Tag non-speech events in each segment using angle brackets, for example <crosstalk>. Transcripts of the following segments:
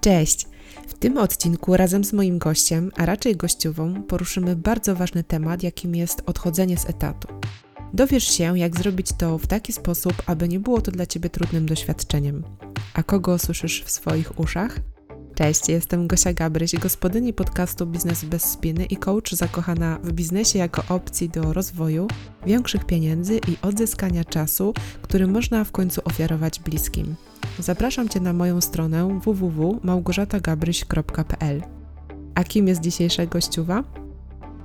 Cześć! W tym odcinku razem z moim gościem, a raczej gościową, poruszymy bardzo ważny temat, jakim jest odchodzenie z etatu. Dowiesz się, jak zrobić to w taki sposób, aby nie było to dla Ciebie trudnym doświadczeniem. A kogo słyszysz w swoich uszach? Cześć, jestem Gosia Gabryś, gospodyni podcastu Biznes bez spiny i coach zakochana w biznesie jako opcji do rozwoju, większych pieniędzy i odzyskania czasu, który można w końcu ofiarować bliskim. Zapraszam Cię na moją stronę www.małgorzatagabryś.pl. A kim jest dzisiejsza gościuwa?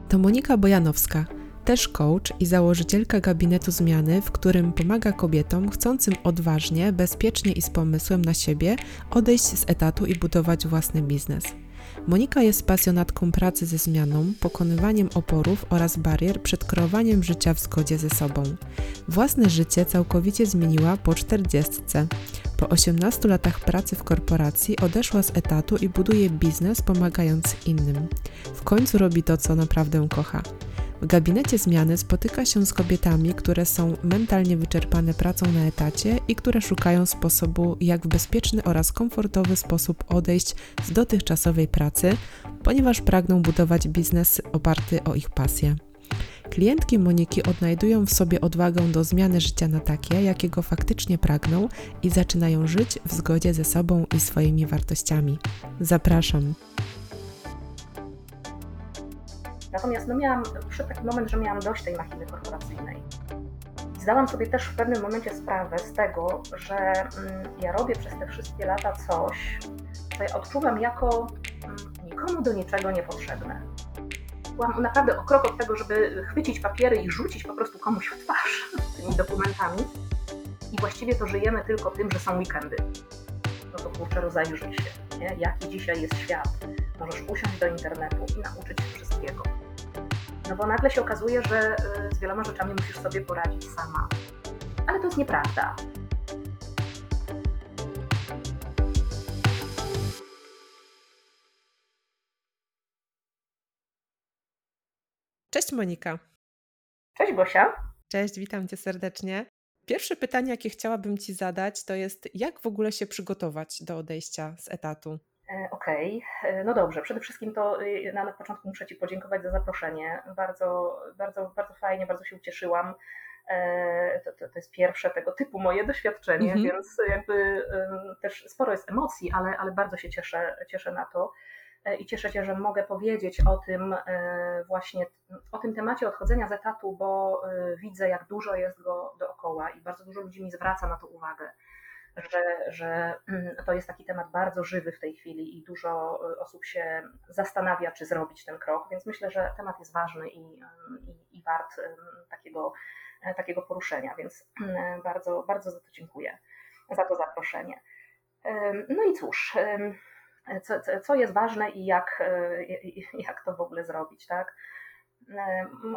To Monika Bojanowska, też coach i założycielka gabinetu zmiany, w którym pomaga kobietom chcącym odważnie, bezpiecznie i z pomysłem na siebie odejść z etatu i budować własny biznes. Monika jest pasjonatką pracy ze zmianą, pokonywaniem oporów oraz barier przed kreowaniem życia w zgodzie ze sobą. Własne życie całkowicie zmieniła po 40. Po 18 latach pracy w korporacji odeszła z etatu i buduje biznes pomagając innym. W końcu robi to, co naprawdę kocha. W gabinecie zmiany spotyka się z kobietami, które są mentalnie wyczerpane pracą na etacie i które szukają sposobu, jak w bezpieczny oraz komfortowy sposób odejść z dotychczasowej pracy, ponieważ pragną budować biznes oparty o ich pasję. Klientki Moniki odnajdują w sobie odwagę do zmiany życia na takie, jakiego faktycznie pragną i zaczynają żyć w zgodzie ze sobą i swoimi wartościami. Zapraszam. Natomiast no miałam, przyszedł taki moment, że miałam dość tej machiny korporacyjnej. Zdałam sobie też w pewnym momencie sprawę z tego, że mm, ja robię przez te wszystkie lata coś, co ja odczuwam jako mm, nikomu do niczego niepotrzebne. Byłam naprawdę o krok od tego, żeby chwycić papiery i rzucić po prostu komuś w twarz <laughs> tymi dokumentami. I właściwie to żyjemy tylko tym, że są weekendy. No to kurczę, rozejrzyj się, nie? jaki dzisiaj jest świat. Możesz usiąść do internetu i nauczyć się wszystkiego. No bo nagle się okazuje, że y, z wieloma rzeczami musisz sobie poradzić sama. Ale to jest nieprawda. Cześć Monika. Cześć Gosia. Cześć, witam cię serdecznie. Pierwsze pytanie, jakie chciałabym ci zadać, to jest jak w ogóle się przygotować do odejścia z etatu? E, okej, okay. no dobrze. Przede wszystkim to y, na, początku muszę Ci podziękować za zaproszenie. Bardzo, bardzo, bardzo fajnie, bardzo się ucieszyłam. E, to, to, to jest pierwsze tego typu moje doświadczenie, mm -hmm. więc jakby też sporo jest emocji, ale, ale bardzo się cieszę, cieszę na to e, i cieszę się, że mogę powiedzieć o tym właśnie, o tym temacie odchodzenia z etatu, bo widzę, jak dużo jest go dookoła i bardzo dużo ludzi mi zwraca na to uwagę że, że mm, to jest taki temat bardzo żywy w tej chwili i dużo y, osób się zastanawia, czy zrobić ten krok, więc myślę, że temat jest ważny i, i, i wart takiego, e, takiego poruszenia, więc bardzo, bardzo za to dziękuję, za to zaproszenie. No i cóż, co, co jest ważne i jak, jak to w ogóle zrobić, tak?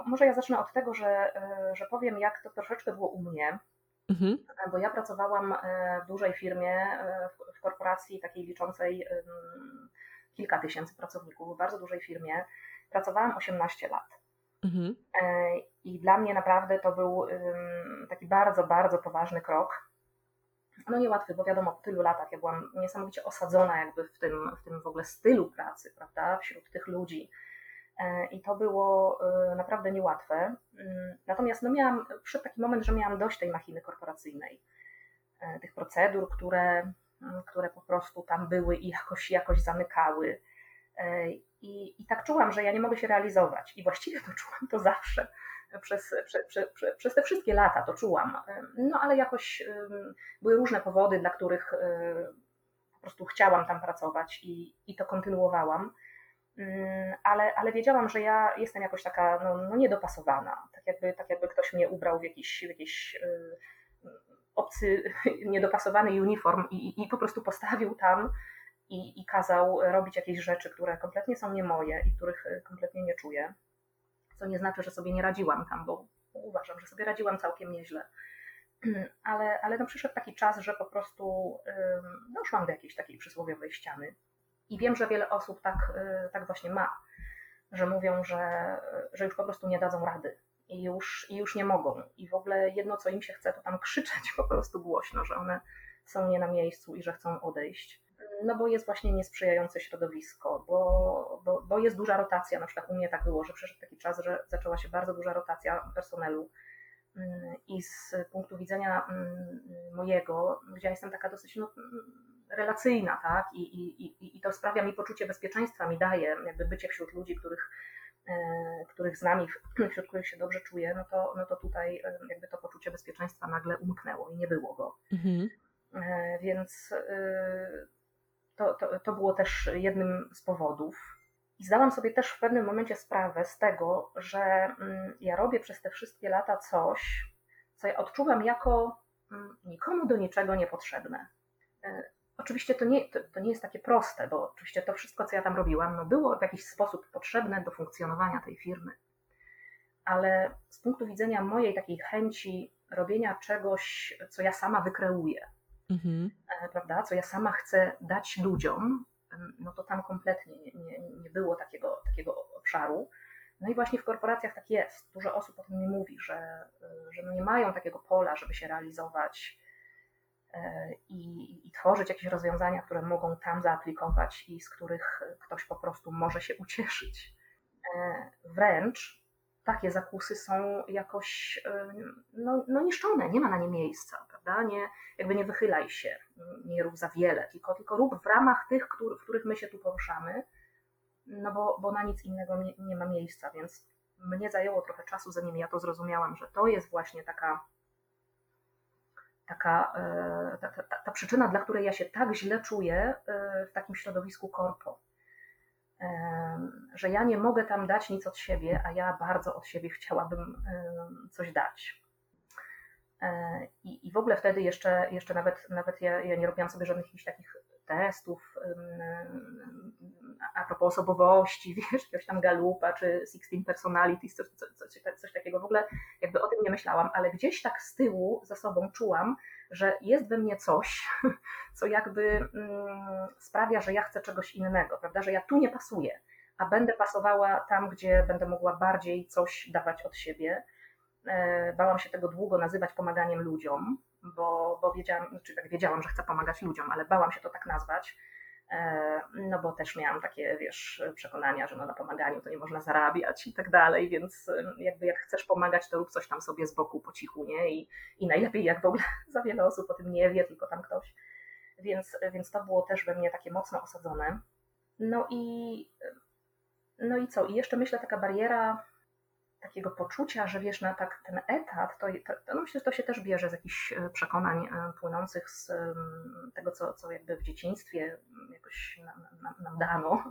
Może ja zacznę od tego, że, że powiem, jak to troszeczkę było u mnie Mhm. Bo ja pracowałam e, w dużej firmie, e, w korporacji takiej liczącej kilka tysięcy pracowników, w bardzo dużej firmie. Pracowałam 18 lat. Mhm. E, I dla mnie naprawdę to był taki bardzo, bardzo poważny krok. No niełatwy, bo wiadomo, po tylu latach ja byłam niesamowicie osadzona jakby w tym, w tym w ogóle stylu pracy, prawda, wśród tych ludzi i to było e, naprawdę niełatwe. Mm, natomiast no miałam, przyszedł taki moment, że miałam dość tej machiny korporacyjnej, e, tych procedur, które, mm, które po prostu tam były i jakoś, jakoś zamykały. I, I tak czułam, że ja nie mogę się realizować. I właściwie to <laughs> czułam to zawsze. Przez, prze, prze, prze, przez te wszystkie lata to czułam. No ale jakoś były różne powody, dla których po prostu chciałam tam pracować i, i to kontynuowałam. Mm, ale, ale wiedziałam, że ja jestem jakoś taka no, no niedopasowana, tak jakby, tak jakby ktoś mnie ubrał w jakiś, w jakiś yy, obcy, <laughs> niedopasowany uniform i, i po prostu postawił tam i, i kazał robić jakieś rzeczy, które kompletnie są nie moje i których y, kompletnie nie czuję. Co nie znaczy, że sobie nie radziłam tam, bo uważam, że sobie radziłam całkiem nieźle. <clears throat> Ale, ale no przyszedł taki czas, że po prostu yy, doszłam do jakiejś takiej przysłowiowej ściany i wiem, że wiele osób tak, y, tak właśnie ma, że mówią, że, że już po prostu nie dadzą rady i już, i już nie mogą. I w ogóle jedno, co im się chce, to tam krzyczeć po prostu głośno, że one są nie na miejscu i że chcą odejść. no bo jest właśnie niesprzyjające środowisko, bo, bo, bo jest duża rotacja. Na przykład u mnie tak było, że przyszedł taki czas, że zaczęła się bardzo duża rotacja personelu. Mm, I z punktu widzenia mm, mojego, gdzie ja jestem taka dosyć no, relacyjna, tak? I, i, i, to sprawia mi poczucie bezpieczeństwa, mi daje jakby bycie wśród ludzi, których, e, których znam i <clears throat> wśród których się dobrze czuję, no to, no to tutaj e, jakby to poczucie bezpieczeństwa nagle umknęło i nie było go. Mhm. E, więc to, to, to było też jednym z powodów. I zdałam sobie też w pewnym momencie sprawę z tego, że mm, ja robię przez te wszystkie lata coś, co ja odczuwam jako mm, nikomu do niczego niepotrzebne. Oczywiście to nie, to, to, nie jest takie proste, bo oczywiście to wszystko, co ja tam robiłam, no było w jakiś sposób potrzebne do funkcjonowania tej firmy. Ale z punktu widzenia mojej takiej chęci robienia czegoś, co ja sama wykreuję, mhm. E, prawda, co ja sama chcę dać ludziom, no to tam kompletnie nie, nie, nie było takiego, takiego obszaru. No i właśnie w korporacjach tak jest. Dużo osób o tym nie mówi, że, e, że no nie mają takiego pola, żeby się realizować i, i, tworzyć jakieś rozwiązania, które mogą tam zaaplikować i z których ktoś po prostu może się ucieszyć. Wręcz takie zakusy są jakoś no, no niszczone, nie ma na nie miejsca, prawda? Nie, jakby nie wychylaj się, nie rób za wiele, tylko, tylko rób w ramach tych, który, w których my się tu poruszamy, no bo, bo na nic innego nie, nie ma miejsca, więc mnie zajęło trochę czasu, zanim ja to zrozumiałam, że to jest właśnie taka taka e, ta, ta, ta, przyczyna, dla której ja się tak źle czuję e, w takim środowisku korpo że ja nie mogę tam dać nic od siebie, a ja bardzo od siebie chciałabym coś dać. E, I, i w ogóle wtedy jeszcze, jeszcze nawet, nawet ja, ja nie robiłam sobie żadnych takich testów a propos osobowości, <laughs> wiesz, jakiegoś tam Galupa czy Sixteen Personalities, coś, coś, coś, takiego. W ogóle jakby o tym nie myślałam, ale gdzieś tak z tyłu za sobą czułam, że jest we mnie coś, <laughs> co jakby sprawia, że ja chcę czegoś innego, prawda, że ja tu nie pasuję, a będę pasowała tam, gdzie będę mogła bardziej coś dawać od siebie. E, bałam się tego długo nazywać pomaganiem ludziom, bo, bo wiedziałam, czy tak wiedziałam, że chcę pomagać ludziom, ale bałam się to tak nazwać E, no bo też miałam takie, wiesz, przekonania, że no na pomaganiu to nie można zarabiać i tak dalej, więc jakby jak chcesz pomagać, to rób coś tam sobie z boku po cichu, nie? I, i najlepiej jak w ogóle <laughs> za wiele osób o tym nie wie, tylko tam ktoś. Więc, więc to było też we mnie takie mocno osadzone. No i, no i co? I jeszcze myślę taka bariera takiego poczucia, że wiesz, na tak ten etat, to, to, no myślę, że to się też bierze z jakichś e, przekonań e, płynących z tego, co, co jakby w dzieciństwie jakoś nam, nam, nam dano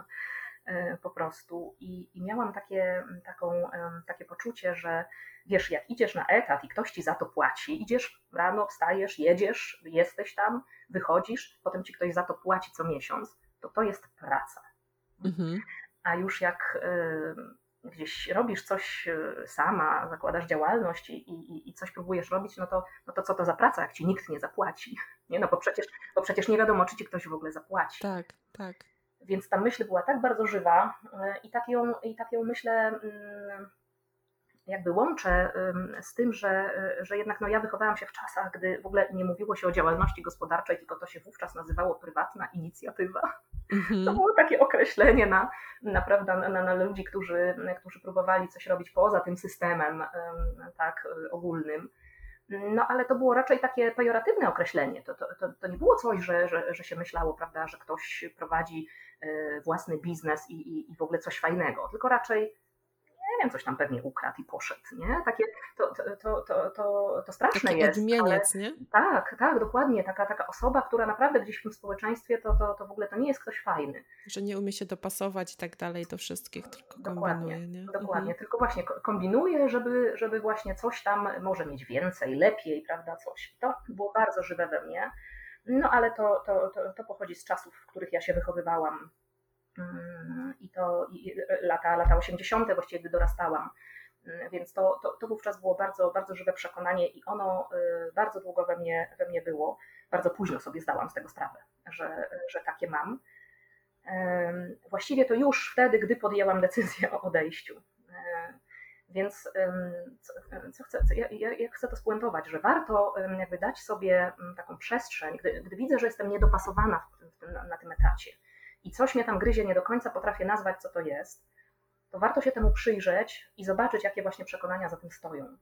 e, po prostu. I, i miałam takie, taką, takie poczucie, że wiesz, jak idziesz na etat i ktoś ci za to płaci, idziesz rano, wstajesz, jedziesz, jesteś tam, wychodzisz, potem ci ktoś za to płaci co miesiąc, to to jest praca. Mhm. A już jak gdzieś robisz coś e, sama, zakładasz działalność i, i, i coś próbujesz robić, no to, no to co to za praca, jak ci nikt nie zapłaci? <laughs> Nie? No bo przecież, bo przecież nie wiadomo, czy ci ktoś w ogóle zapłaci. Tak, tak. Więc ta myśl była tak bardzo żywa e, i tak ją, i tak ją myślę mm, jakby łączę z tym, że, że jednak no ja wychowałam się w czasach, gdy w ogóle nie mówiło się o działalności gospodarczej, tylko to się wówczas nazywało prywatna inicjatywa. Mm-hmm. To było takie określenie na, naprawdę na, na, ludzi, którzy, którzy próbowali coś robić poza tym systemem tak ogólnym. No ale to było raczej takie pejoratywne określenie. To, to, to, to nie było coś, że, że, że się myślało, prawda, że ktoś prowadzi e, własny biznes i, i, i w ogóle coś fajnego, tylko raczej nie wiem, coś tam pewnie ukradł i poszedł, nie? Takie, to, to, to, to, to straszne Taki jest. odmieniec, nie? Tak, tak, dokładnie. Taka, taka osoba, która naprawdę gdzieś w tym społeczeństwie, to, to, to w ogóle to nie jest ktoś fajny. Że nie umie się dopasować i tak dalej do wszystkich, tylko dokładnie, kombinuje, nie? Dokładnie, mhm. tylko właśnie kombinuje, żeby, żeby właśnie coś tam może mieć więcej, lepiej, prawda, coś. To było bardzo żywe we mnie. No ale to, to, to, to pochodzi z czasów, w których ja się wychowywałam i to lata, lata 80., właściwie gdy dorastałam. Mm, więc to, to, to wówczas było bardzo, bardzo żywe przekonanie i ono y, bardzo długo we mnie, we mnie było. Bardzo późno sobie zdałam z tego sprawę, że, że takie mam. Właściwie to już wtedy, gdy podjęłam decyzję o odejściu. Więc co, co chcę, ja, ja, chcę to spuentować, że warto jakby dać sobie mm, taką przestrzeń, gdy, gdy widzę, że jestem niedopasowana w, w, na tym etacie i coś mnie tam gryzie, nie do końca potrafię nazwać, co to jest, to warto się temu przyjrzeć i zobaczyć, jakie właśnie przekonania za tym stoją.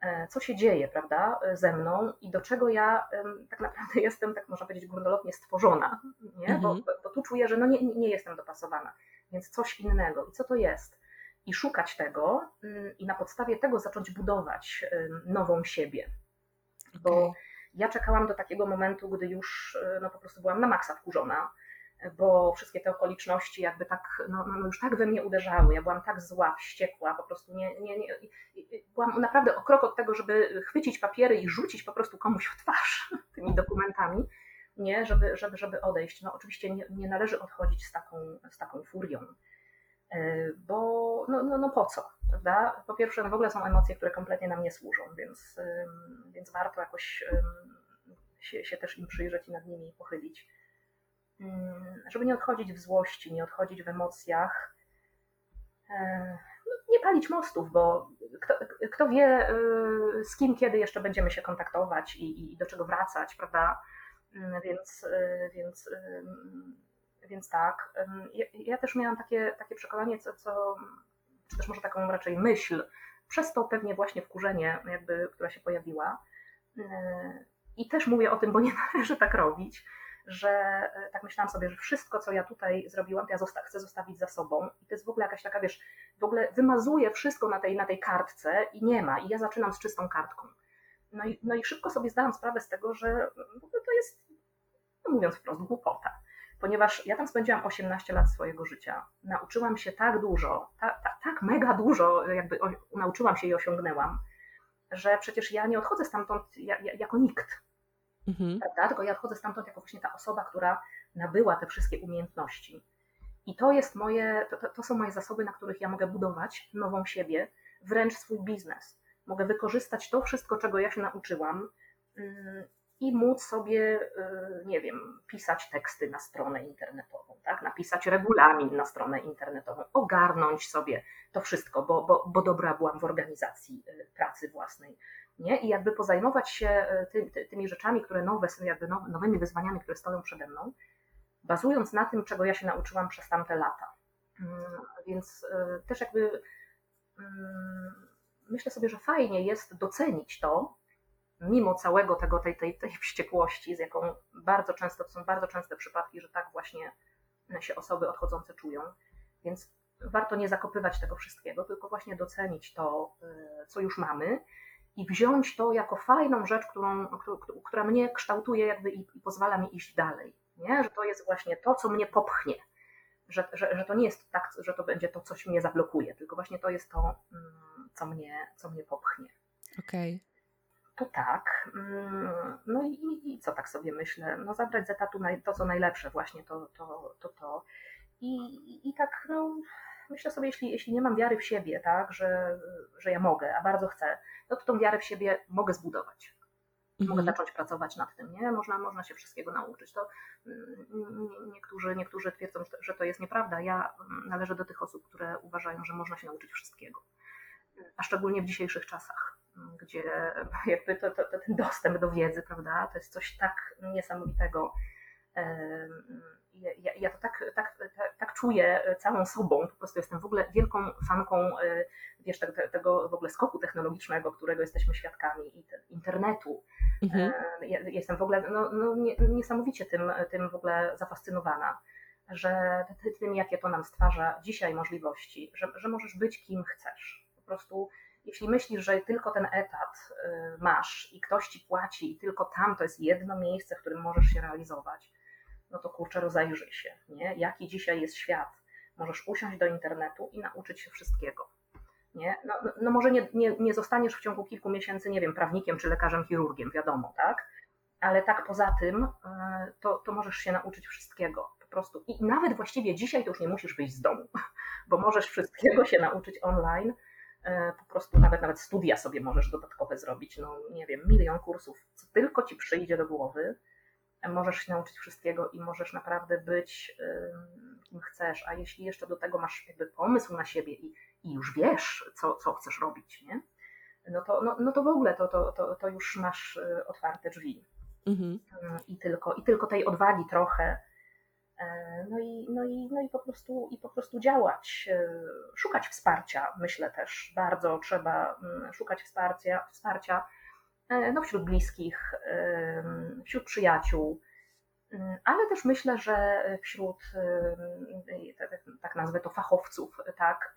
E, co się dzieje, prawda, ze mną i do czego ja tak naprawdę <laughs> jestem, tak można powiedzieć, górnolotnie stworzona, nie? Bo, Mhm. bo tu czuję, że no nie, nie jestem dopasowana, więc coś innego. I co to jest? I szukać tego mm, i na podstawie tego zacząć budować nową siebie. Bo Okej. ja czekałam do takiego momentu, gdy już y, no, po prostu byłam na maksa wkurzona, bo wszystkie te okoliczności jakby tak, no, no no już tak we mnie uderzały. Ja byłam tak zła, wściekła, po prostu nie, nie, nie, byłam naprawdę o krok od tego, żeby chwycić papiery i rzucić po prostu komuś w twarz <laughs> tymi dokumentami, nie, żeby, żeby, żeby odejść. No oczywiście nie, nie należy odchodzić z taką, z taką furią, y, bo no, no, no po co, prawda? Po pierwsze, no w ogóle są emocje, które kompletnie nam nie służą, więc, więc warto jakoś się, się też im przyjrzeć i nad nimi pochylić. Ym, Żeby nie odchodzić w złości, nie odchodzić w emocjach. Nie palić mostów, bo kto, kto wie, y, z kim kiedy jeszcze będziemy się kontaktować i, i do czego wracać, prawda? Ym, Więc, y, więc, ym, więc tak. Ja, ja też miałam takie, takie przekonanie, co, co, czy też może taką raczej myśl, przez to pewnie właśnie wkurzenie, jakby, która się pojawiła. I też mówię o tym, bo nie <laughs> należy tak robić, że yy, tak myślałam sobie, że wszystko, co ja tutaj zrobiłam, to ja zosta- chcę zostawić za sobą. I to jest w ogóle jakaś taka, wiesz, w ogóle wymazuję wszystko na tej, na tej kartce i nie ma. I ja zaczynam z czystą kartką. No i, no i szybko sobie zdałam sprawę z tego, że w ogóle to jest, no mówiąc wprost, głupota. Ponieważ ja tam spędziłam 18 lat swojego życia. Nauczyłam się tak dużo, ta, ta, tak mega dużo, jakby o, nauczyłam się i osiągnęłam, że przecież ja nie odchodzę stamtąd ja, ja, jako nikt, Mhm. prawda? Tylko ja odchodzę stamtąd jako właśnie ta osoba, która nabyła te wszystkie umiejętności. I to jest moje, to, to, są moje zasoby, na których ja mogę budować nową siebie, wręcz swój biznes. Mogę wykorzystać to wszystko, czego ja się nauczyłam ym, i móc sobie, y, nie wiem, pisać teksty na stronę internetową, tak? napisać regulamin na stronę internetową, ogarnąć sobie to wszystko, bo, bo, bo dobra byłam w organizacji y, pracy własnej. Nie? I jakby pozajmować się y, ty, ty, tymi rzeczami, które nowe są, jakby now- nowymi wyzwaniami, które stoją przede mną, bazując na tym, czego ja się nauczyłam przez tamte lata. Mm, Więc y, też jakby mm, myślę sobie, że fajnie jest docenić to, mimo całego tego, tej, tej, tej wściekłości, z jaką bardzo często, to są bardzo częste przypadki, że tak właśnie się osoby odchodzące czują. Więc warto nie zakopywać tego wszystkiego, tylko właśnie docenić to, y, co już mamy i wziąć to jako fajną rzecz, którą, któ- która mnie kształtuje jakby i, i pozwala mi iść dalej. Nie? Że to jest właśnie to, co mnie popchnie. Że, że, że to nie jest tak, że to będzie to, coś mnie zablokuje, tylko właśnie to jest to, mm, co mnie, co mnie popchnie. Okej. To tak. mm, No i, i- co tak sobie myślę? No zabrać z etatu to, co najlepsze właśnie, to to. to, to. I, i, I tak, no myślę sobie, jeśli, jeśli nie mam wiary w siebie, tak, że, że ja mogę, a bardzo chcę, no to tą wiarę w siebie mogę zbudować. Mogę Mhm. zacząć pracować nad tym, nie? Można, można się wszystkiego nauczyć. To mm, nie- niektórzy, niektórzy twierdzą, że to- że to jest nieprawda. Ja mm, należę do tych osób, które uważają, że można się nauczyć wszystkiego. A szczególnie w dzisiejszych czasach, mm, gdzie <laughs> jakby to, to, to ten dostęp do wiedzy, prawda, to jest coś tak niesamowitego. Ja, ja, to tak, tak, tak, tak czuję całą sobą, po prostu jestem w ogóle wielką fanką e, wiesz, tego, tego w ogóle skoku technologicznego, którego jesteśmy świadkami i te, internetu. Mhm. E, ja- Jestem w ogóle no, no, nie- niesamowicie tym, tym w ogóle zafascynowana, że ty- tym, jakie to nam stwarza dzisiaj możliwości, że, że możesz być kim chcesz. Po prostu, jeśli myślisz, że tylko ten etat y, masz i ktoś ci płaci i tylko tam to jest jedno miejsce, w którym możesz się realizować, no to kurczę, rozejrzyj się, nie? Jaki dzisiaj jest świat? Możesz usiąść do internetu i nauczyć się wszystkiego. Nie? No, no, no może nie, nie, nie zostaniesz w ciągu kilku miesięcy, nie wiem, prawnikiem czy lekarzem chirurgiem, wiadomo, tak? Ale tak poza tym, y, to, to możesz się nauczyć wszystkiego po prostu. I nawet właściwie dzisiaj to już nie musisz wyjść z domu, <laughs> bo możesz wszystkiego się nauczyć online. Y, Po prostu nawet nawet studia sobie możesz dodatkowe zrobić. No nie wiem, milion kursów, co tylko ci przyjdzie do głowy. Możesz się nauczyć wszystkiego i możesz naprawdę być kim chcesz. A jeśli jeszcze do tego masz jakby pomysł na siebie i, i już wiesz, co, co chcesz robić, nie? No to, no, no to w ogóle to, to, to, to już masz y, otwarte drzwi Mhm. i tylko, i tylko tej odwagi trochę No i, no, i, no i, po prostu, i po prostu działać, szukać wsparcia, myślę też. Bardzo trzeba mm, szukać wsparcia, wsparcia no, wśród bliskich, wśród przyjaciół, mm, ale też myślę, że wśród, tak nazwę to, fachowców, tak,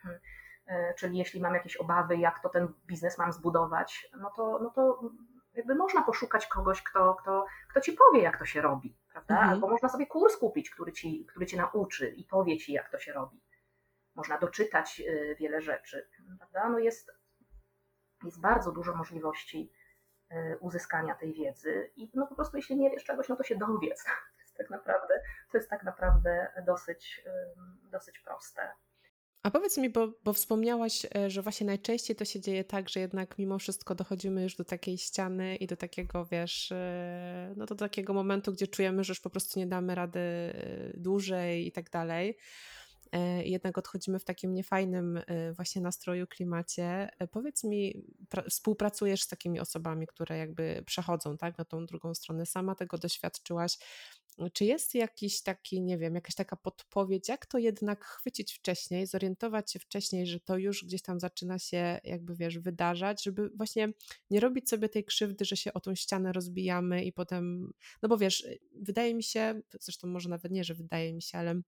E, czyli jeśli mam jakieś obawy, jak to ten biznes mam zbudować, no to, no to jakby można poszukać kogoś, kto, kto, kto ci powie, jak to się robi, prawda? Mhm. Albo można sobie kurs kupić, który ci, który ci nauczy i powie ci, jak to się robi. Można doczytać e, wiele rzeczy, prawda? No jest, jest bardzo dużo możliwości e, uzyskania tej wiedzy i no po prostu jeśli nie wiesz czegoś, no to się dowiedz. <laughs> To jest tak naprawdę, to jest tak naprawdę dosyć, dosyć proste. A powiedz mi, bo, bo wspomniałaś, e, że właśnie najczęściej to się dzieje tak, że jednak mimo wszystko dochodzimy już do takiej ściany i do takiego, wiesz, e, no do takiego momentu, gdzie czujemy, że już po prostu nie damy rady e, dłużej i tak dalej. Jednak odchodzimy w takim niefajnym właśnie nastroju, klimacie. Powiedz mi, współpracujesz z takimi osobami, które jakby przechodzą tak, na tą drugą stronę. Sama tego doświadczyłaś. Czy jest jakiś taki, nie wiem, jakaś taka podpowiedź, jak to jednak chwycić wcześniej, zorientować się wcześniej, że to już gdzieś tam zaczyna się, jakby wiesz, wydarzać, żeby właśnie nie robić sobie tej krzywdy, że się o tą ścianę rozbijamy i potem, no bo wiesz, wydaje mi się, zresztą może nawet nie, że wydaje mi się, ale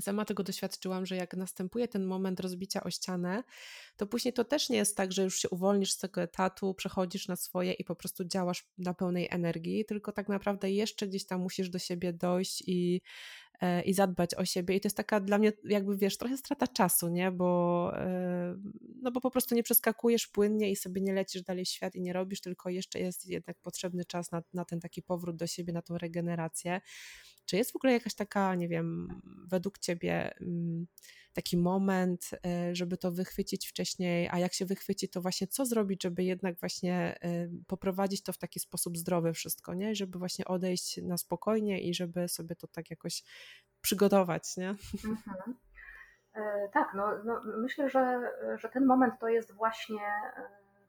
Sama tego doświadczyłam, że jak następuje ten moment rozbicia o ścianę, to później to też nie jest tak, że już się uwolnisz z tego etatu, przechodzisz na swoje i po prostu działasz na pełnej energii, tylko tak naprawdę jeszcze gdzieś tam musisz do siebie dojść i, i zadbać o siebie. I to jest taka dla mnie, jakby wiesz, trochę strata czasu, nie? Bo, e, no bo po prostu nie przeskakujesz płynnie i sobie nie lecisz dalej w świat i nie robisz, tylko jeszcze jest jednak potrzebny czas na, na ten taki powrót do siebie, na tą regenerację. Czy jest w ogóle jakaś taka, nie wiem, według Ciebie mm, taki moment, e, żeby to wychwycić wcześniej, a jak się wychwyci, to właśnie co zrobić, żeby jednak właśnie e, poprowadzić to w taki sposób zdrowy wszystko, nie? Żeby właśnie odejść na spokojnie i żeby sobie to tak jakoś przygotować, nie? Mhm. E, tak, no, no, myślę, że, że ten moment to jest właśnie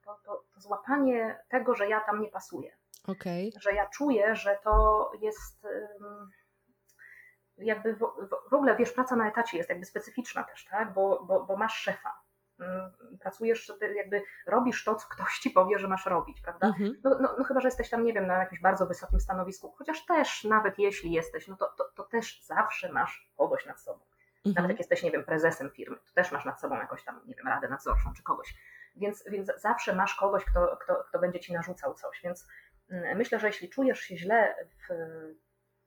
to, to, to złapanie tego, że ja tam nie pasuję. Okay. Że ja czuję, że to jest jakby w, w, ogóle, wiesz, praca na etacie jest jakby specyficzna też, tak? Bo, bo, bo masz szefa. Mm, pracujesz, jakby robisz to, co ktoś ci powie, że masz robić, prawda? Mhm. No, no, no, chyba, że jesteś tam, nie wiem, na jakimś bardzo wysokim stanowisku, chociaż też, nawet jeśli jesteś, no to, to, to też zawsze masz kogoś nad sobą. Mhm. Nawet jak jesteś, nie wiem, prezesem firmy, to też masz nad sobą jakąś tam, nie wiem, radę nadzorczą czy kogoś. Więc, więc zawsze masz kogoś, kto, kto, kto będzie ci narzucał coś. Więc mm, myślę, że jeśli czujesz się źle w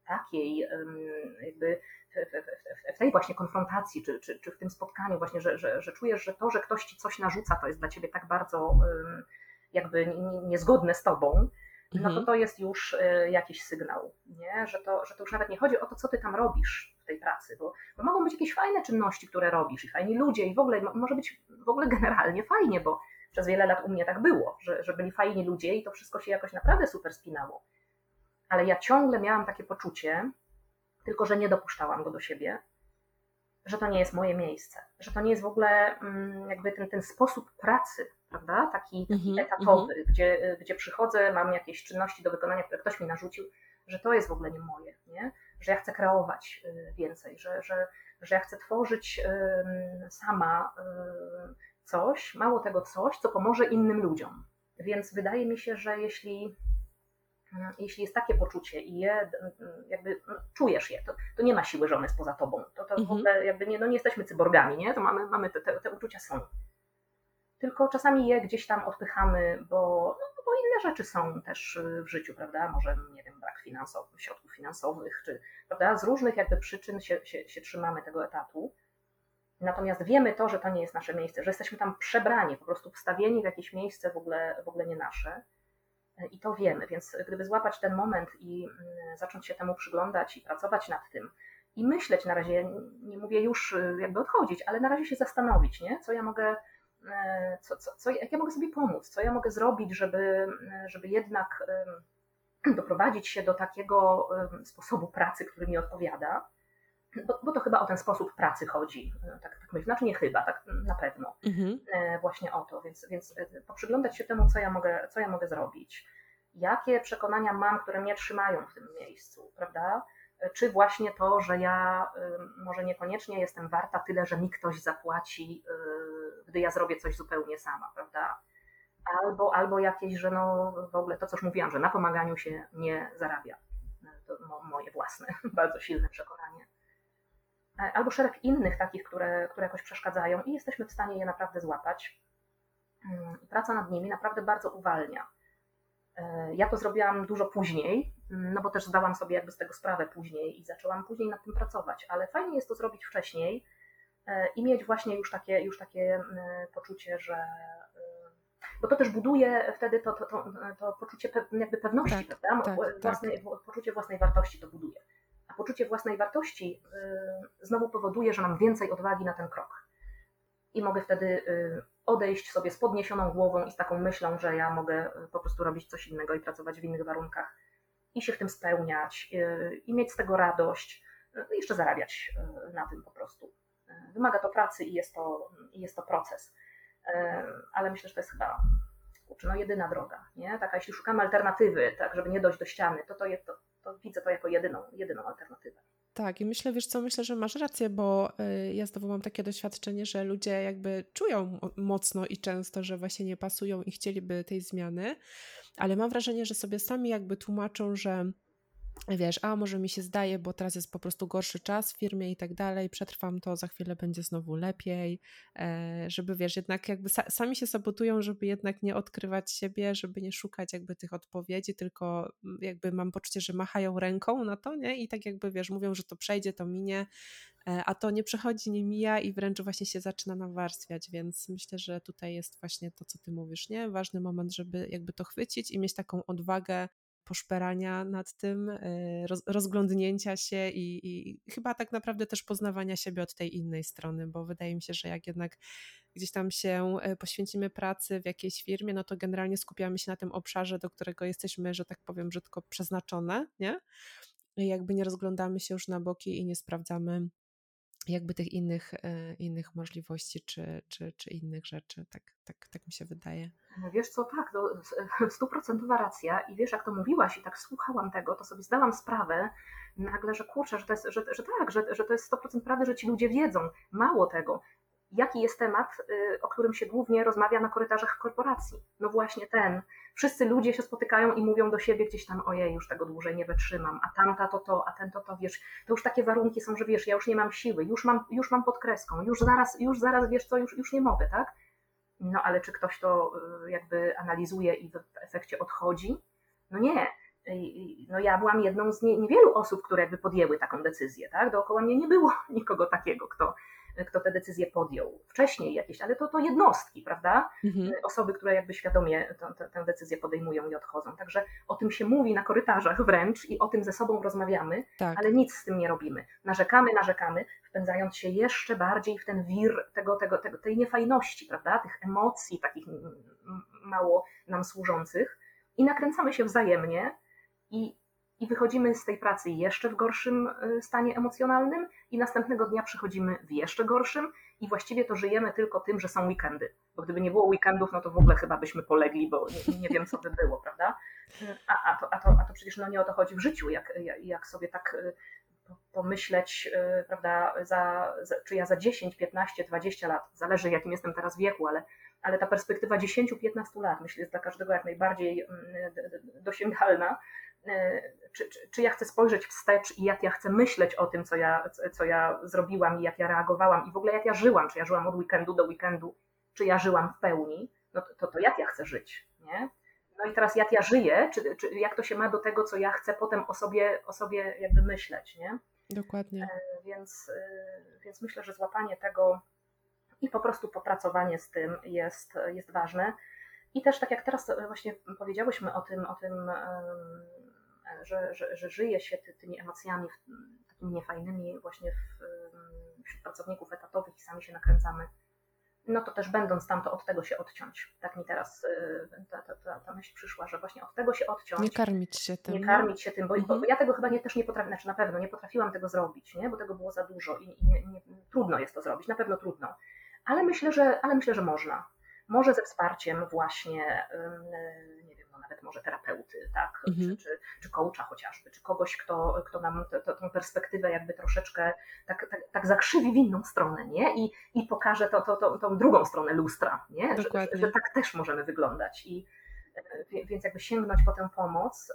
takiej jakby w tej właśnie konfrontacji, czy, czy, czy w tym spotkaniu właśnie, że, że, że czujesz, że to, że ktoś ci coś narzuca, to jest dla ciebie tak bardzo jakby niezgodne z tobą, no to mhm. to jest już e, jakiś sygnał, nie? Że, to, że to już nawet nie chodzi o to, co ty tam robisz w tej pracy, bo, bo mogą być jakieś fajne czynności, które robisz i fajni ludzie i w ogóle może być w ogóle generalnie fajnie, bo przez wiele lat u mnie tak było, że, że byli fajni ludzie i to wszystko się jakoś naprawdę super spinało ale ja ciągle miałam takie poczucie, tylko że nie dopuszczałam go do siebie, że to nie jest moje miejsce, że to nie jest w ogóle mm, jakby ten, ten sposób pracy, prawda? Taki, taki -hmm, etatowy, -hmm. gdzie, gdzie przychodzę, mam jakieś czynności do wykonania, które ktoś mi narzucił, że to jest w ogóle nie moje, nie? że ja chcę kreować y, więcej, że, że, że ja chcę tworzyć sama y, coś, mało tego coś, co pomoże innym ludziom. Więc wydaje mi się, że jeśli jeśli jest takie poczucie i je jakby no, czujesz je, to, to nie ma siły, że one jest poza tobą. To, to mhm. w ogóle jakby nie, no nie jesteśmy cyborgami, nie? To mamy, mamy te, te, te uczucia są. Tylko czasami je gdzieś tam odpychamy, bo, no, bo inne rzeczy są też w życiu, prawda? Może, nie wiem, brak finansowych, środków finansowych, czy prawda? z różnych jakby przyczyn się, się, się trzymamy tego etatu. Natomiast wiemy to, że to nie jest nasze miejsce, że jesteśmy tam przebrani, po prostu wstawieni w jakieś miejsce w ogóle, w ogóle nie nasze i to wiemy, więc gdyby złapać ten moment i mm, zacząć się temu przyglądać i pracować nad tym i myśleć na razie, nie mówię już y, jakby odchodzić, ale na razie się zastanowić, nie? co ja mogę, e, co, co, co, jak ja mogę sobie pomóc, co ja mogę zrobić, żeby, żeby jednak doprowadzić się do takiego sposobu pracy, który mi odpowiada, bo, bo, to chyba o ten sposób pracy chodzi, e, tak, tak myślę, znaczy nie chyba, tak na pewno, mhm. E, właśnie o to, więc, więc e, poprzyglądać się temu, co ja, mogę, co ja mogę zrobić, jakie przekonania mam, które mnie trzymają w tym miejscu, prawda, czy właśnie to, że ja może niekoniecznie jestem warta tyle, że mi ktoś zapłaci, gdy ja zrobię coś zupełnie sama, prawda? Albo, albo jakieś, że no w ogóle to, co już mówiłam, że na pomaganiu się nie zarabia. To moje własne, <laughs> bardzo silne przekonanie. E, albo szereg innych takich, które, które jakoś przeszkadzają i jesteśmy w stanie je naprawdę złapać. Mm, praca nad nimi naprawdę bardzo uwalnia. E, ja to zrobiłam dużo później, mm, no bo też zdałam sobie jakby z tego sprawę później i zaczęłam później nad tym pracować, ale fajnie jest to zrobić wcześniej e, i mieć właśnie już takie, już takie mm, poczucie, że bo to też buduje wtedy to, to, to, to poczucie jakby pewności, tak, prawda? Tak, tak. Własnej, tak. Poczucie własnej wartości to buduje. Poczucie własnej wartości y, znowu powoduje, że mam więcej odwagi na ten krok. I mogę wtedy y, odejść sobie z podniesioną głową i z taką myślą, że ja mogę y, po prostu robić coś innego i pracować w innych warunkach i się w tym spełniać i mieć z tego radość i jeszcze zarabiać na tym po prostu. Wymaga to pracy i jest to, jest to proces ale myślę, że to jest chyba kurczę, no jedyna droga, nie? Taka, jeśli szukamy alternatywy, tak, żeby nie dojść do ściany, to, to, to, to widzę to jako jedyną, jedyną alternatywę. Tak, i myślę, wiesz co, myślę, że masz rację, bo y, ja znowu mam takie doświadczenie, że ludzie jakby czują mocno i często, że właśnie nie pasują i chcieliby tej zmiany, ale mam wrażenie, że sobie sami jakby tłumaczą, że wiesz, a może mi się zdaje, bo teraz jest po prostu gorszy czas w firmie i tak dalej, przetrwam to, za chwilę będzie znowu lepiej, e, żeby wiesz, jednak jakby sami się sabotują, żeby jednak nie odkrywać siebie, żeby nie szukać jakby tych odpowiedzi, tylko mm, jakby mam poczucie, że machają ręką na to, nie? I tak jakby wiesz, mówią, że to przejdzie, to minie, e, a to nie przechodzi, nie mija i wręcz właśnie się zaczyna nawarstwiać, więc myślę, że tutaj jest właśnie to, co ty mówisz, nie? Ważny moment, żeby jakby to chwycić i mieć taką odwagę poszperania nad tym, y, rozglądnięcia się i, i, chyba tak naprawdę też poznawania siebie od tej innej strony, bo wydaje mi się, że jak jednak gdzieś tam się e, poświęcimy pracy w jakiejś firmie, no to generalnie skupiamy się na tym obszarze, do którego jesteśmy, że tak powiem, brzydko przeznaczone, nie? Jakby nie rozglądamy się już na boki i nie sprawdzamy jakby tych innych, e, innych możliwości czy, czy, czy innych rzeczy. Tak, tak, tak mi się wydaje. No wiesz co, tak, no, stuprocentowa racja i wiesz, jak to mówiłaś i tak słuchałam tego, to sobie zdałam sprawę nagle, że kurczę, że, to jest, że, że tak, że, że to jest 100% prawdy, że ci ludzie wiedzą. Mało tego, jaki jest temat, y, o którym się głównie rozmawia na korytarzach korporacji. No właśnie ten. Wszyscy ludzie się spotykają i mówią do siebie gdzieś tam, ojej, już tego dłużej nie wytrzymam, a tamta to to, a ten to to, wiesz, to już takie warunki są, że wiesz, ja już nie mam siły, już mam, już mam pod kreską, już zaraz, już zaraz, wiesz co, już, już nie mogę, tak? No ale czy ktoś to y, jakby analizuje i w efekcie odchodzi? No nie. No ja byłam jedną z niewielu osób, które jakby podjęły taką decyzję, tak? Dookoła mnie nie było <laughs> nikogo takiego, kto, kto te decyzje podjął. Wcześniej jakieś, ale to, to jednostki, prawda? Mhm. Osoby, które jakby świadomie tę, tę decyzję podejmują i odchodzą. Także o tym się mówi na korytarzach wręcz i o tym ze sobą rozmawiamy, tak. ale nic z tym nie robimy. Narzekamy, narzekamy, wpędzając się jeszcze bardziej w ten wir tego, tego, tego, tej niefajności, prawda? Tych emocji takich mało nam służących i nakręcamy się wzajemnie i i wychodzimy z tej pracy jeszcze w gorszym y, stanie emocjonalnym i następnego dnia przychodzimy w jeszcze gorszym i właściwie to żyjemy tylko tym, że są weekendy. Bo gdyby nie było weekendów, no to w ogóle chyba byśmy polegli, bo nie, nie wiem, co by było, prawda? A, a, to, a, to, a to przecież no nie o to chodzi w życiu, jak, jak sobie tak y, pomyśleć, y, prawda, za, za, czy ja za 10, 15, 20 lat, zależy jakim jestem teraz wieku, ale, ale ta perspektywa 10-15 lat, myślę, jest dla każdego jak najbardziej mm, dosięgalna, E, czy, czy, czy, ja chcę spojrzeć wstecz i jak ja chcę myśleć o tym, co ja, co ja zrobiłam i jak ja reagowałam i w ogóle jak ja żyłam, czy ja żyłam od weekendu do weekendu, czy ja żyłam w pełni, no to, to, to jak ja chcę żyć, nie? No i teraz jak ja żyję, czy, czy jak to się ma do tego, co ja chcę potem o sobie, o sobie jakby myśleć, nie? Dokładnie. E, więc, e, więc myślę, że złapanie tego i po prostu popracowanie z tym jest, jest ważne. I też tak jak teraz właśnie powiedziałyśmy o tym, o tym że, że, że żyje się ty, tymi emocjami takimi niefajnymi właśnie w, wśród pracowników etatowych i sami się nakręcamy, no to też będąc tam, to od tego się odciąć. Tak mi teraz y, ta, ta, ta, ta myśl przyszła, że właśnie od tego się odciąć. Nie karmić się tym. Nie karmić się tym, bo, mhm. bo ja tego chyba nie, też nie potrafię, znaczy na pewno nie potrafiłam tego zrobić, nie? bo tego było za dużo i, i nie, nie, trudno jest to zrobić, na pewno trudno. Ale myślę, że, ale myślę, że można może ze wsparciem właśnie, nie wiem, no nawet może terapeuty, tak, mhm. czy, czy, czy coacha chociażby, czy kogoś, kto, kto nam tę perspektywę jakby troszeczkę tak, tak, tak zakrzywi w inną stronę, nie? I, i pokaże to, to, to, tą drugą stronę lustra, nie? Że, że, tak też możemy wyglądać. I, e, więc jakby sięgnąć po tę pomoc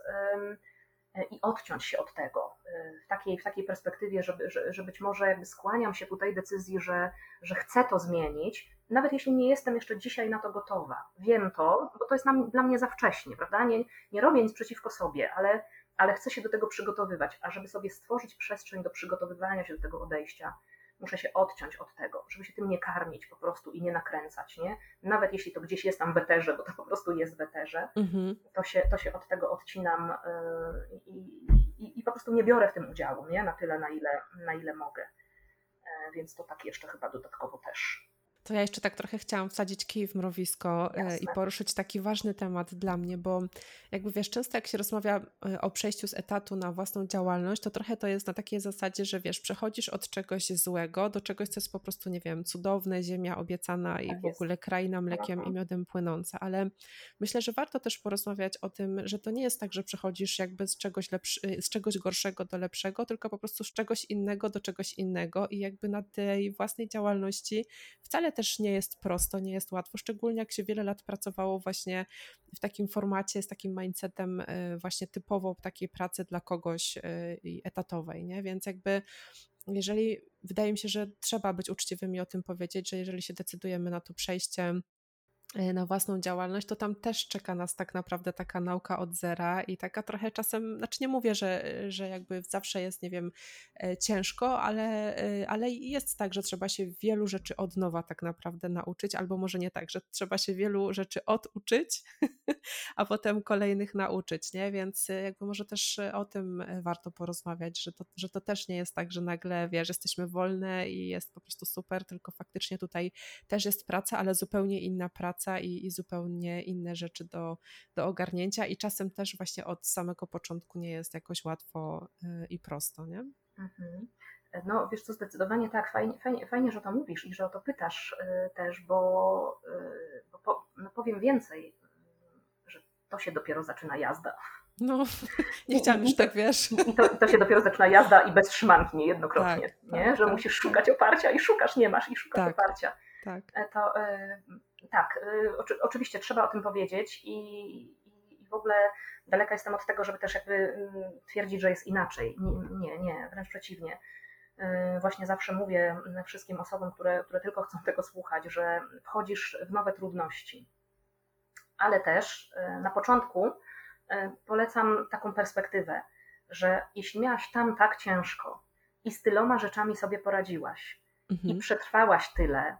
i odciąć się od tego e, w takiej, w takiej perspektywie, że, że, że być może jakby skłaniam się ku tej decyzji, że, że chcę to zmienić, nawet jeśli nie jestem jeszcze dzisiaj na to gotowa. Wiem to, bo to jest nam, dla mnie za wcześnie, prawda? Nie, nie robię nic przeciwko sobie, ale, ale chcę się do tego przygotowywać, a żeby sobie stworzyć przestrzeń do przygotowywania się do tego odejścia, muszę się odciąć od tego, żeby się tym nie karmić po prostu i nie nakręcać, nie? Nawet jeśli to gdzieś jest tam w eterze, bo to po prostu jest w eterze, mhm. to, się, to się od tego odcinam yy, i, i, i, po prostu nie biorę w tym udziału, nie? Na tyle, na ile, na ile mogę. Yy, więc to tak jeszcze chyba dodatkowo też to ja jeszcze tak trochę chciałam wsadzić kij w mrowisko e, Jasne. i poruszyć taki ważny temat dla mnie, bo jakby wiesz, często jak się rozmawia e, o przejściu z etatu na własną działalność, to trochę to jest na takiej zasadzie, że wiesz, przechodzisz od czegoś złego do czegoś, co jest po prostu, nie wiem, cudowne, ziemia obiecana i tak w ogóle kraina mlekiem i miodem płynąca, ale myślę, że warto też porozmawiać o tym, że to nie jest tak, że przechodzisz jakby z czegoś, lepszy, z czegoś gorszego do lepszego, tylko po prostu z czegoś innego do czegoś innego i jakby na tej własnej działalności wcale też nie jest prosto, nie jest łatwo, szczególnie jak się wiele lat pracowało właśnie w takim formacie, z takim mindsetem y, właśnie typowo takiej pracy dla kogoś y, etatowej, nie? Więc jakby jeżeli wydaje mi się, że trzeba być uczciwymi o tym powiedzieć, że jeżeli się decydujemy na to przejście E, na własną działalność, to tam też czeka nas tak naprawdę taka nauka od zera i taka trochę czasem, znaczy nie mówię, że, że jakby zawsze jest, nie wiem, e, ciężko, ale, e, ale jest tak, że trzeba się wielu rzeczy od nowa tak naprawdę nauczyć, albo może nie tak, że trzeba się wielu rzeczy oduczyć, <laughs> a potem kolejnych nauczyć, nie? Więc jakby może też o tym warto porozmawiać, że to, że to też nie jest tak, że nagle, wiesz, jesteśmy wolne i jest po prostu super, tylko faktycznie tutaj też jest praca, ale zupełnie inna praca, praca i, i zupełnie inne rzeczy do, do ogarnięcia i czasem też właśnie od samego początku nie jest jakoś łatwo y, i prosto, nie? Mhm. No, wiesz co, zdecydowanie tak, fajnie, fajnie, fajnie, że to mówisz i że o to pytasz y, też, bo, y, bo po, no powiem więcej, że to się dopiero zaczyna jazda. No, <laughs> <laughs> nie chciałam już tak, wiesz. I to, to się dopiero zaczyna jazda i bez trzymanki niejednokrotnie, tak, nie? Tak, że tak. musisz szukać oparcia i szukasz, nie masz i szukasz tak, oparcia. Tak. E, to, tak, y, oczy, oczywiście trzeba o tym powiedzieć i, i, w ogóle daleka jestem od tego, żeby też jakby mm, twierdzić, że jest inaczej. Nie, nie, wręcz przeciwnie. Y, właśnie zawsze mówię wszystkim osobom, które, które tylko chcą tego słuchać, że wchodzisz w nowe trudności. Ale też y, na początku polecam taką perspektywę, że jeśli miałaś tam tak ciężko i z tyloma rzeczami sobie poradziłaś mhm. i przetrwałaś tyle,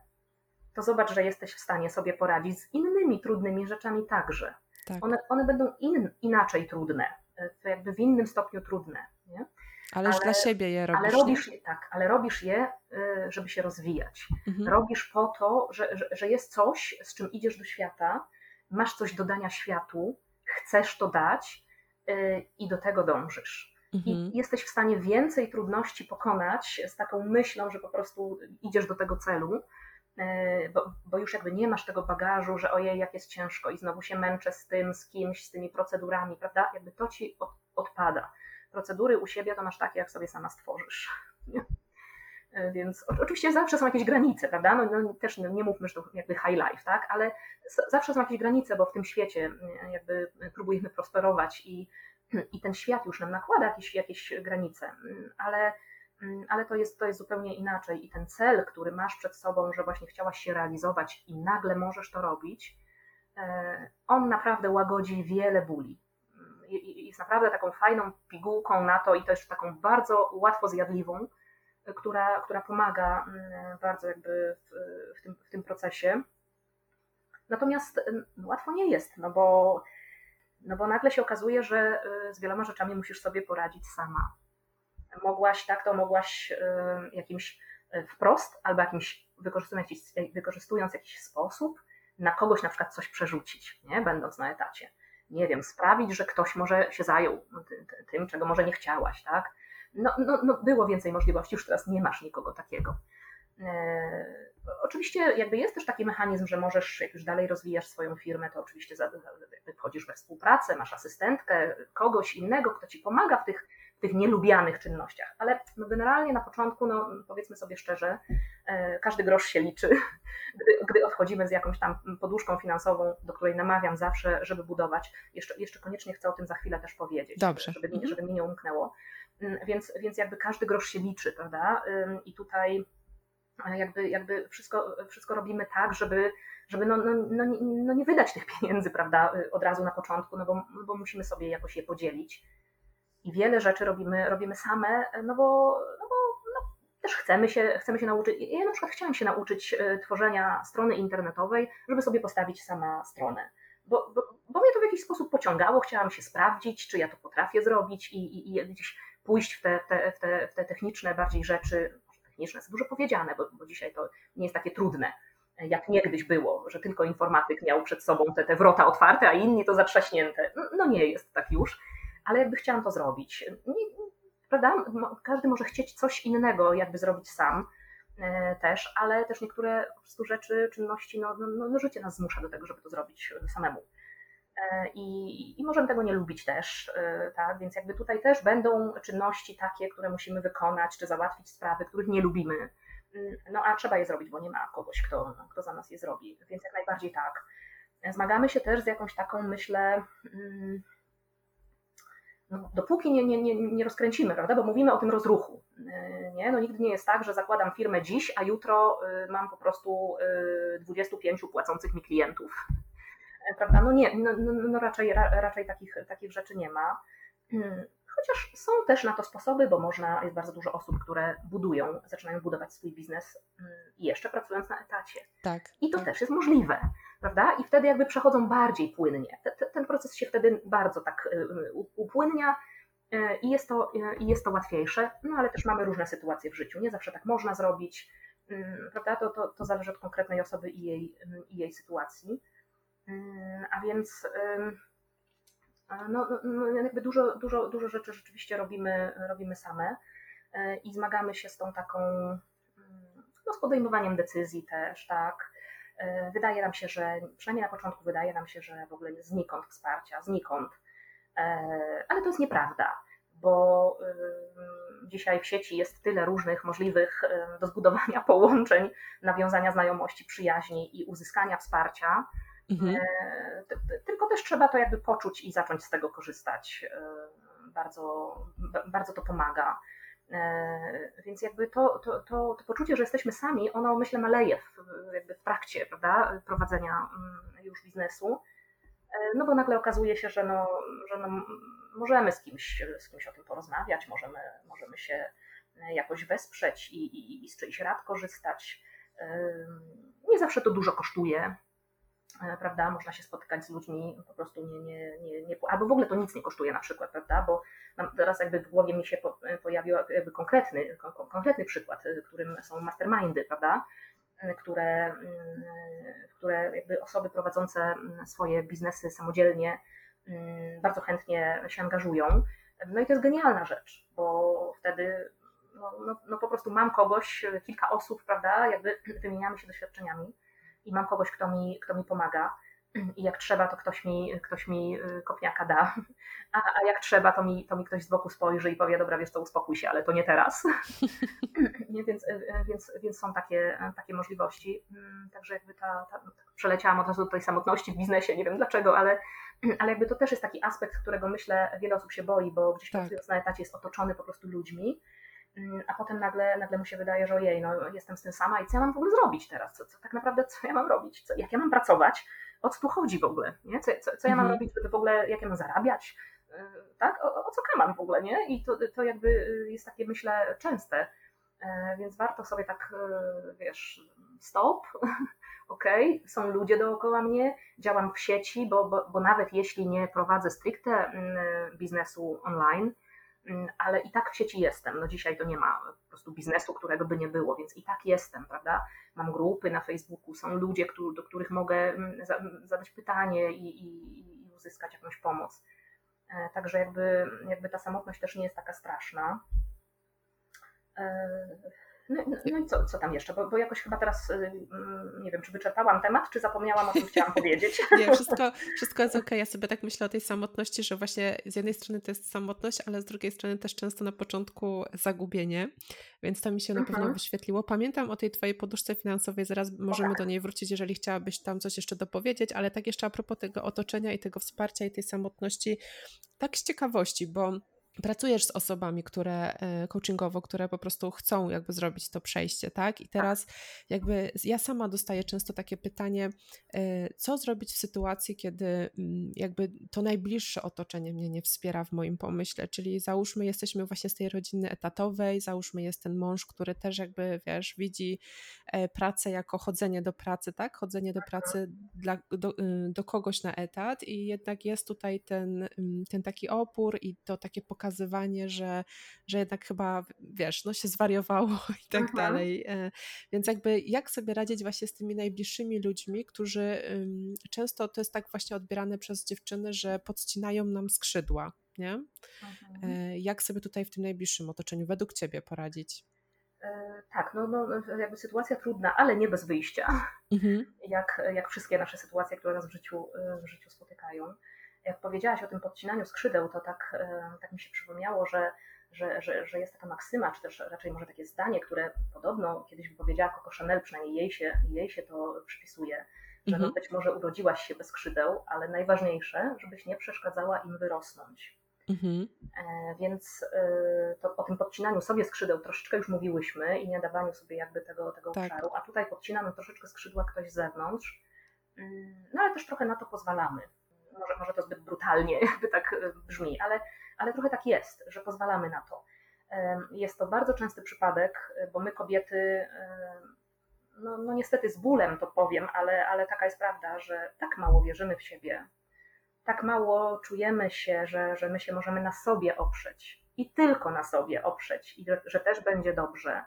to zobacz, że jesteś w stanie sobie poradzić z innymi trudnymi rzeczami także. Tak. One, one będą in, inaczej trudne, e, to jakby w innym stopniu trudne. Nie? Ale, ale dla siebie je robisz. Ale robisz je, tak, ale robisz je, e, żeby się rozwijać. Mhm. Robisz po to, że, że, że jest coś, z czym idziesz do świata, masz coś do dania światu, chcesz to dać yy, i do tego dążysz. Mhm. I jesteś w stanie więcej trudności pokonać z taką myślą, że po prostu idziesz do tego celu, E, bo, bo, już jakby nie masz tego bagażu, że ojej, jak jest ciężko i znowu się męczę z tym, z kimś, z tymi procedurami, prawda? Jakby to ci od, odpada. Procedury u siebie to masz takie, jak sobie sama stworzysz. <laughs> E, więc oczywiście zawsze są jakieś granice, prawda? No, no też no, nie mówmy, że to jakby high life, tak? Ale zawsze są jakieś granice, bo w tym świecie e, jakby próbujemy prosperować i, <clears throat> i ten świat już nam nakłada jakieś, jakieś granice, ale Mm, ale to jest, to jest zupełnie inaczej. I ten cel, który masz przed sobą, że właśnie chciałaś się realizować i nagle możesz to robić, e, on naprawdę łagodzi wiele bóli. Mm, jest naprawdę taką fajną pigułką na to i też taką bardzo łatwo zjadliwą, która, która pomaga mm, bardzo jakby w, w, tym, w tym procesie. Natomiast łatwo nie jest, no bo, no bo nagle się okazuje, że y, z wieloma rzeczami musisz sobie poradzić sama mogłaś, tak, to mogłaś jakimś e, wprost albo jakimś wykorzystując jakiś, wykorzystując jakiś sposób na kogoś na przykład coś przerzucić, nie? będąc na etacie. Nie wiem, sprawić, że ktoś może się zajął tym, czego może nie chciałaś, tak? No, no, no było więcej możliwości, już teraz nie masz nikogo takiego. Oczywiście jakby jest też taki mechanizm, że możesz, jak już dalej rozwijasz swoją firmę, to oczywiście wchodzisz we współpracę, masz asystentkę, kogoś innego, kto ci pomaga w tych, tych nielubianych czynnościach. Ale no generalnie na początku, no powiedzmy sobie szczerze, e, każdy grosz się liczy. <laughs> Gdy, gdy odchodzimy z jakąś tam poduszką finansową, do której namawiam zawsze, żeby budować, jeszcze, jeszcze koniecznie chcę o tym za chwilę też powiedzieć, Dobrze. Żeby, mi, żeby mi nie umknęło. Mm, więc, więc jakby każdy grosz się liczy, prawda? I tutaj jakby, jakby wszystko, wszystko robimy tak, żeby, żeby no, no, no, no nie wydać tych pieniędzy, prawda, od razu na początku, no bo, no bo musimy sobie jakoś je podzielić. I wiele rzeczy robimy, robimy same, no bo, no bo no, też chcemy się, chcemy się nauczyć. Ja na przykład chciałam się nauczyć e, tworzenia strony internetowej, żeby sobie postawić sama stronę. Bo, bo, bo mnie to w jakiś sposób pociągało, chciałam się sprawdzić, czy ja to potrafię zrobić i, i, i gdzieś pójść w te, te, w te, w te techniczne bardziej rzeczy, techniczne jest dużo powiedziane, bo, bo dzisiaj to nie jest takie trudne jak niegdyś było, że tylko informatyk miał przed sobą te, te wrota otwarte, a inni to zatrzaśnięte. No nie jest tak już, ale jakby chciałam to zrobić. Nie, prawda? Każdy może chcieć coś innego, jakby zrobić sam e, też, ale też niektóre po prostu rzeczy, czynności, no, no, no życie nas zmusza do tego, żeby to zrobić samemu. E, I, I możemy tego nie lubić też, e, tak? Więc jakby tutaj też będą czynności takie, które musimy wykonać, czy załatwić sprawy, których nie lubimy. Mm, no a trzeba je zrobić, bo nie ma kogoś, kto, kto za nas je zrobi. Więc jak najbardziej tak. Zmagamy się też z jakąś taką, myślę, mm, no, dopóki nie, nie, nie, nie rozkręcimy, prawda? Bo mówimy o tym rozruchu. E, nie? No, nigdy nie jest tak, że zakładam firmę dziś, a jutro mam po prostu 25 płacących mi klientów prawda? No nie, no, no, no raczej, ra, raczej takich, takich rzeczy nie ma. Hmm, chociaż są też na to sposoby, bo można, jest bardzo dużo osób, które budują, zaczynają budować swój biznes hmm, jeszcze pracując na etacie. Tak. I to tak. też jest możliwe, prawda? I wtedy jakby przechodzą bardziej płynnie. Ten proces się wtedy bardzo tak y, y, upłynnia y, i jest to, i jest to łatwiejsze, no ale też mamy różne sytuacje w życiu. Nie zawsze tak można zrobić, prawda? To, to, to zależy od konkretnej osoby i jej, i jej sytuacji. A więc no, no, no, jakby dużo, dużo, dużo rzeczy rzeczywiście robimy, robimy same i zmagamy się z tą taką no, z podejmowaniem decyzji też, tak. E, wydaje nam się, że przynajmniej na początku wydaje nam się, że w ogóle znikąd wsparcia, znikąd. E, ale to jest nieprawda, bo dzisiaj w sieci jest tyle różnych możliwych do zbudowania <laughs> połączeń, nawiązania znajomości, przyjaźni i uzyskania wsparcia, Mhm. E, tylko też trzeba to jakby poczuć i zacząć z tego korzystać. Bardzo, bardzo to pomaga. E, więc jakby to, to, to, to poczucie, że jesteśmy sami, ono myślę maleje w, jakby w trakcie prawda, prowadzenia mm, już biznesu. No bo nagle okazuje się, że, no, że no możemy z kimś, z kimś o tym porozmawiać, możemy, możemy się jakoś wesprzeć i, i, i z czyichś rad korzystać. Nie zawsze to dużo kosztuje, E, prawda, można się spotykać z ludźmi po prostu nie, nie, nie, nie, albo w ogóle to nic nie kosztuje na przykład, prawda, bo teraz jakby w głowie mi się e, pojawił jakby konkretny, konkretny przykład, e, którym są mastermindy, prawda, które, mm, które jakby osoby prowadzące mm, swoje biznesy samodzielnie mm, bardzo chętnie się angażują. No i to jest genialna rzecz, bo wtedy no, no, no po prostu mam kogoś, kilka osób, prawda, jakby wymieniamy się doświadczeniami i mam kogoś, kto mi, kto mi pomaga. <clears throat> I jak trzeba, to ktoś mi, ktoś mi y, kopniaka da, <laughs> a, a jak trzeba, to mi, to mi ktoś z boku spojrzy i powie, dobra, wiesz to uspokój się, ale to nie teraz. <laughs> <clears throat> nie, więc, y, y, więc, więc są takie, takie możliwości. Mm, także jakby ta, ta, przeleciałam od razu do tej samotności w biznesie, nie wiem dlaczego, ale, <clears throat> ale jakby to też jest taki aspekt, którego myślę wiele osób się boi, bo gdzieś tak. pracując na etacie jest otoczony po prostu ludźmi a potem nagle, nagle mu się wydaje, że ojej, no jestem z tym sama i co ja mam w ogóle zrobić teraz? Co, co tak naprawdę, co ja mam robić? Co, jak ja mam pracować? O co tu chodzi w ogóle? Nie? Co, co, co ja mam mhm. robić, żeby w ogóle, jak ja mam zarabiać? Y, tak? O, o co kamam w ogóle, nie? I to, to jakby y, jest takie, myślę, częste. E, więc warto sobie tak, y, wiesz, stop, <laughs> ok, są ludzie dookoła mnie, działam w sieci, bo, bo, bo nawet jeśli nie prowadzę stricte mm, biznesu online, Mm, ale i tak w sieci jestem. No dzisiaj to nie ma po prostu biznesu, którego by nie było, więc i tak jestem, prawda? Mam grupy na Facebooku, są ludzie, do których mogę mm, zadać pytanie i, i, i uzyskać jakąś pomoc. E, także jakby, jakby ta samotność też nie jest taka straszna. No, no, no i co, co tam jeszcze? Bo, bo jakoś chyba teraz y, mm, nie wiem, czy wyczerpałam temat, czy zapomniałam o czym chciałam powiedzieć. <laughs> Nie, wszystko, wszystko jest okej. Okay. Ja sobie tak myślę o tej samotności, że właśnie z jednej strony to jest samotność, ale z drugiej strony też często na początku zagubienie, więc to mi się na pewno mhm. wyświetliło. Pamiętam o tej twojej poduszce finansowej, zaraz możemy tak. do niej wrócić, jeżeli chciałabyś tam coś jeszcze dopowiedzieć, ale tak jeszcze a propos tego otoczenia i tego wsparcia i tej samotności, tak z ciekawości, bo pracujesz z osobami, które e, coachingowo, które po prostu chcą jakby zrobić to przejście, tak? I teraz jakby ja sama dostaję często takie pytanie, e, co zrobić w sytuacji, kiedy mm, jakby to najbliższe otoczenie mnie nie wspiera w moim pomyśle, czyli załóżmy jesteśmy właśnie z tej rodziny etatowej, załóżmy jest ten mąż, który też jakby, wiesz, widzi e, pracę jako chodzenie do pracy, tak? Chodzenie do pracy dla, do, y, do kogoś na etat i jednak jest tutaj ten, mm, ten taki opór i to takie pokazanie pokazywanie, że, że jednak chyba, wiesz, no się zwariowało <laughs> i tak mhm. dalej. E, więc jakby jak sobie radzić właśnie z tymi najbliższymi ludźmi, którzy często to jest tak właśnie odbierane przez dziewczyny, że podcinają nam skrzydła, nie? Mhm. E, jak sobie tutaj w tym najbliższym otoczeniu według Ciebie poradzić? E, tak, no, no, no jakby sytuacja trudna, ale nie bez wyjścia, mhm. jak, jak wszystkie nasze sytuacje, które nas w życiu, w życiu spotykają jak powiedziałaś o tym podcinaniu skrzydeł, to tak, e, tak mi się przypomniało, że, że, że, że jest taka maksyma, czy też raczej może takie zdanie, które podobno kiedyś wypowiedziała Coco Chanel, przynajmniej jej się, jej się to przypisuje, że no mhm. być może urodziłaś się bez skrzydeł, ale najważniejsze, żebyś nie przeszkadzała im wyrosnąć. Mhm. E, więc e, to, o tym podcinaniu sobie skrzydeł troszeczkę już mówiłyśmy i nie dawaniu sobie jakby tego, tego tak. obszaru, a tutaj podcinamy troszeczkę skrzydła ktoś z zewnątrz, mm, no ale też trochę na to pozwalamy może, może to zbyt brutalnie <laughs> jakby tak e, brzmi, ale, ale trochę tak jest, że pozwalamy na to. Jest to bardzo częsty przypadek, e, bo my kobiety, no, no niestety z bólem to powiem, ale, ale taka jest prawda, że tak mało wierzymy w siebie, tak mało czujemy się, że, że my się możemy na sobie oprzeć i tylko na sobie oprzeć i że, że też będzie dobrze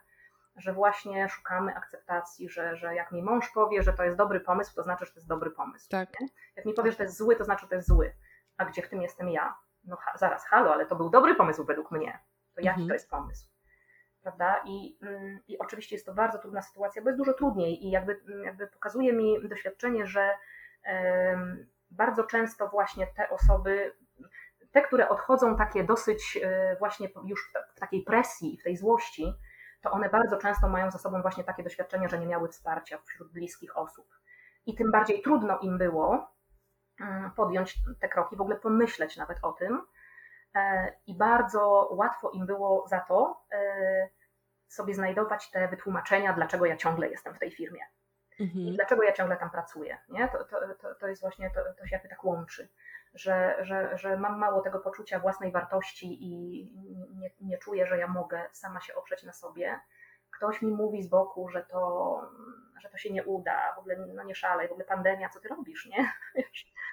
że właśnie szukamy akceptacji, że, że jak mi mąż powie, że to jest dobry pomysł, to znaczy, że to jest dobry pomysł. Tak. Nie? Jak mi powie, że to jest zły, to znaczy, że to jest zły. A gdzie w tym jestem ja? No ha, zaraz, halo, ale to był dobry pomysł według mnie. To jaki mhm. to jest pomysł? Prawda? I, mm, I oczywiście jest to bardzo trudna sytuacja, bo jest dużo trudniej i jakby, jakby pokazuje mi doświadczenie, że um, bardzo często właśnie te osoby, te, które odchodzą takie dosyć e, właśnie już w takiej presji, w tej złości, to one bardzo często mają za sobą właśnie takie doświadczenie, że nie miały wsparcia wśród bliskich osób. I tym bardziej trudno im było mm, podjąć te kroki, w ogóle pomyśleć nawet o tym. E, I bardzo łatwo im było za to e, sobie znajdować te wytłumaczenia, dlaczego ja ciągle jestem w tej firmie. Mhm. I dlaczego ja ciągle tam pracuję. Nie? To, to, to, to jest właśnie, to, to się jakby tak łączy że, że, że mam mało tego poczucia własnej wartości i nie, nie czuję, że ja mogę sama się oprzeć na sobie. Ktoś mi mówi z boku, że to, że to się nie uda, w ogóle no nie szalej, w ogóle pandemia, co ty robisz, nie? <laughs>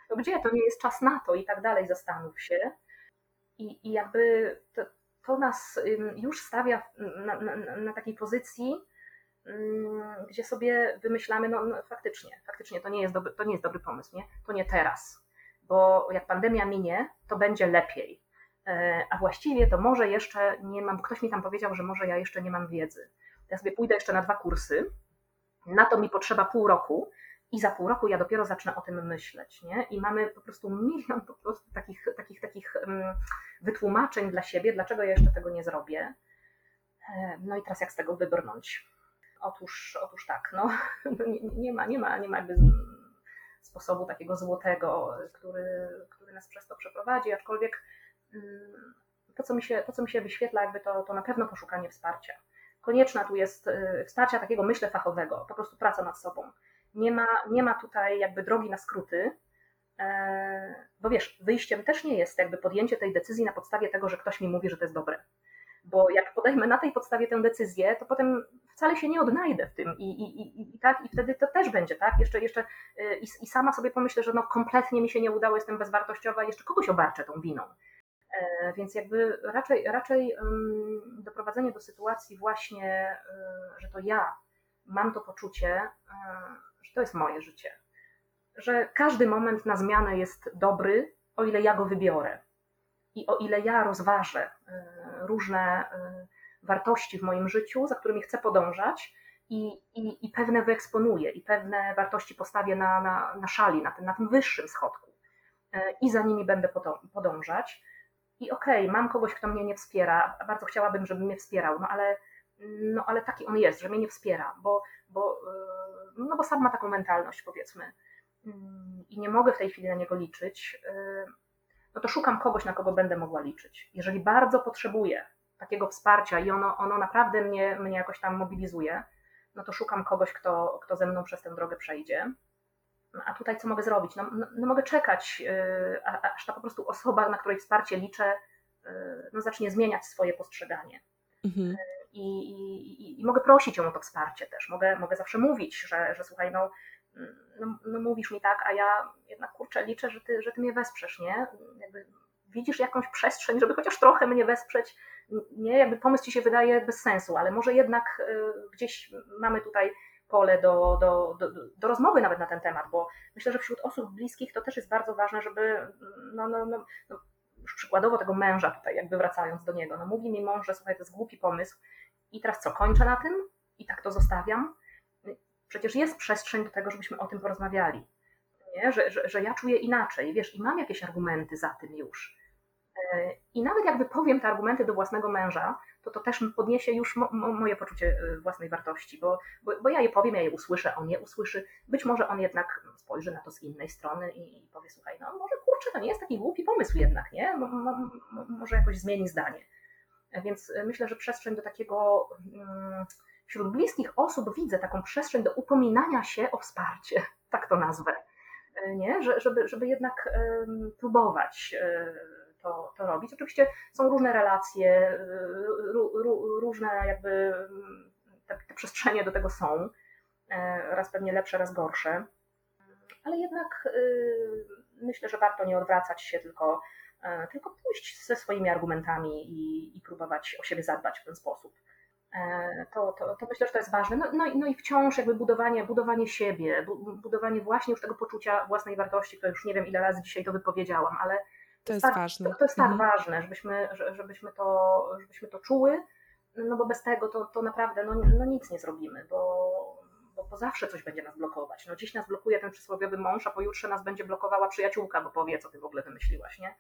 No gdzie, to nie jest czas na to i tak dalej, zastanów się. I, i jakby to, to nas już stawia na, na, na takiej pozycji, gdzie sobie wymyślamy, no, no, faktycznie, faktycznie to nie, jest dobry, to nie jest dobry pomysł, nie? To nie teraz bo jak pandemia minie, to będzie lepiej. E, a właściwie to może jeszcze nie mam, ktoś mi tam powiedział, że może ja jeszcze nie mam wiedzy. Ja sobie pójdę jeszcze na dwa kursy, na to mi potrzeba pół roku i za pół roku ja dopiero zacznę o tym myśleć. Nie? I mamy po prostu milion po prostu takich, takich, takich wytłumaczeń dla siebie, dlaczego ja jeszcze tego nie zrobię. E, no i teraz jak z tego wybrnąć? Otóż, otóż tak, no, <laughs> nie, nie ma, nie ma, nie ma jakby sposobu takiego złotego, który, który nas przez to przeprowadzi, aczkolwiek mm, to, co mi się, to, co mi się wyświetla, jakby to, to na pewno poszukanie wsparcia. Konieczna tu jest y, wsparcia takiego, myślę, fachowego, po prostu praca nad sobą. Nie ma, nie ma tutaj jakby drogi na skróty, e, bo wiesz, wyjściem też nie jest jakby podjęcie tej decyzji na podstawie tego, że ktoś mi mówi, że to jest dobre. Bo jak podejmę na tej podstawie tę decyzję, to potem wcale się nie odnajdę w tym i, i, i, i tak, i wtedy to też będzie, tak? Jeszcze, jeszcze y, i, i sama sobie pomyślę, że no kompletnie mi się nie udało, jestem bezwartościowa, jeszcze kogoś obarczę tą winą. E, więc jakby raczej, raczej doprowadzenie do sytuacji właśnie, y, że to ja mam to poczucie, y, że to jest moje życie. Że każdy moment na zmianę jest dobry, o ile ja go wybiorę. I o ile ja rozważę różne wartości w moim życiu, za którymi chcę podążać i, i, i pewne wyeksponuję i pewne wartości postawię na, na, na szali, na tym, na tym wyższym schodku i za nimi będę podążać. I okej, okay, mam kogoś, kto mnie nie wspiera, bardzo chciałabym, żeby mnie wspierał, no ale, no ale taki on jest, że mnie nie wspiera, bo, bo, no bo sam ma taką mentalność, powiedzmy, i nie mogę w tej chwili na niego liczyć, no to szukam kogoś, na kogo będę mogła liczyć. Jeżeli bardzo potrzebuję takiego wsparcia i ono, ono naprawdę mnie, mnie jakoś tam mobilizuje, no to szukam kogoś, kto, kto ze mną przez tę drogę przejdzie. A tutaj co mogę zrobić? No, no, no mogę czekać, yy, aż ta po prostu osoba, na której wsparcie liczę, yy, no zacznie zmieniać swoje postrzeganie. Mhm. Yy, I, i, I, mogę prosić ją o to wsparcie też. Mogę, mogę zawsze mówić, że, że słuchaj, no, no, no mówisz mi tak, a ja jednak kurczę liczę, że ty, że ty mnie wesprzesz, nie? Jakby widzisz jakąś przestrzeń, żeby chociaż trochę mnie wesprzeć, nie? Jakby pomysł ci się wydaje bez sensu, ale może jednak gdzieś mamy tutaj pole do, do, do, do, rozmowy nawet na ten temat, bo myślę, że wśród osób bliskich to też jest bardzo ważne, żeby no, no, no, no przykładowo tego męża tutaj, jakby wracając do niego, no mówi mi mąż, że słuchaj, to jest głupi pomysł i teraz co, kończę na tym i tak to zostawiam? Przecież jest przestrzeń do tego, żebyśmy o tym porozmawiali, nie? Że, że, że ja czuję inaczej, wiesz, i mam jakieś argumenty za tym już. E, I nawet jakby powiem te argumenty do własnego męża, to to też podniesie już mo, mo, moje poczucie e, własnej wartości, bo, bo, bo, ja je powiem, ja je usłyszę, on nie usłyszy. Być może on jednak spojrzy na to z innej strony i, i powie, słuchaj, no może kurczę, to nie jest taki głupi pomysł jednak, nie? Mo, może jakoś zmieni zdanie. E, więc myślę, że przestrzeń do takiego mm, wśród bliskich osób widzę taką przestrzeń do upominania się o wsparcie, <laughs> tak to nazwę, nie? Że, żeby, żeby jednak um, próbować to, to robić. Oczywiście są różne relacje, różne jakby mm, te, te przestrzenie do tego są, e, raz pewnie lepsze, raz gorsze, ale jednak myślę, że warto nie odwracać się, tylko, e, tylko pójść ze swoimi argumentami i, i próbować o siebie zadbać w ten sposób. E, to, to, to, myślę, że to jest ważne. No, no, no, i wciąż jakby budowanie, budowanie siebie, budowanie właśnie już tego poczucia własnej wartości, to już nie wiem ile razy dzisiaj to wypowiedziałam, ale to jest tak, ważne. To, to jest tak mhm. ważne, żebyśmy, żebyśmy, to, żebyśmy to czuły, no bo bez tego to, to naprawdę no, no nic nie zrobimy, bo, bo, bo zawsze coś będzie nas blokować. No dziś nas blokuje ten przysłowiowy mąż, a pojutrze nas będzie blokowała przyjaciółka, bo powie, co ty w ogóle wymyśliłaś, nie?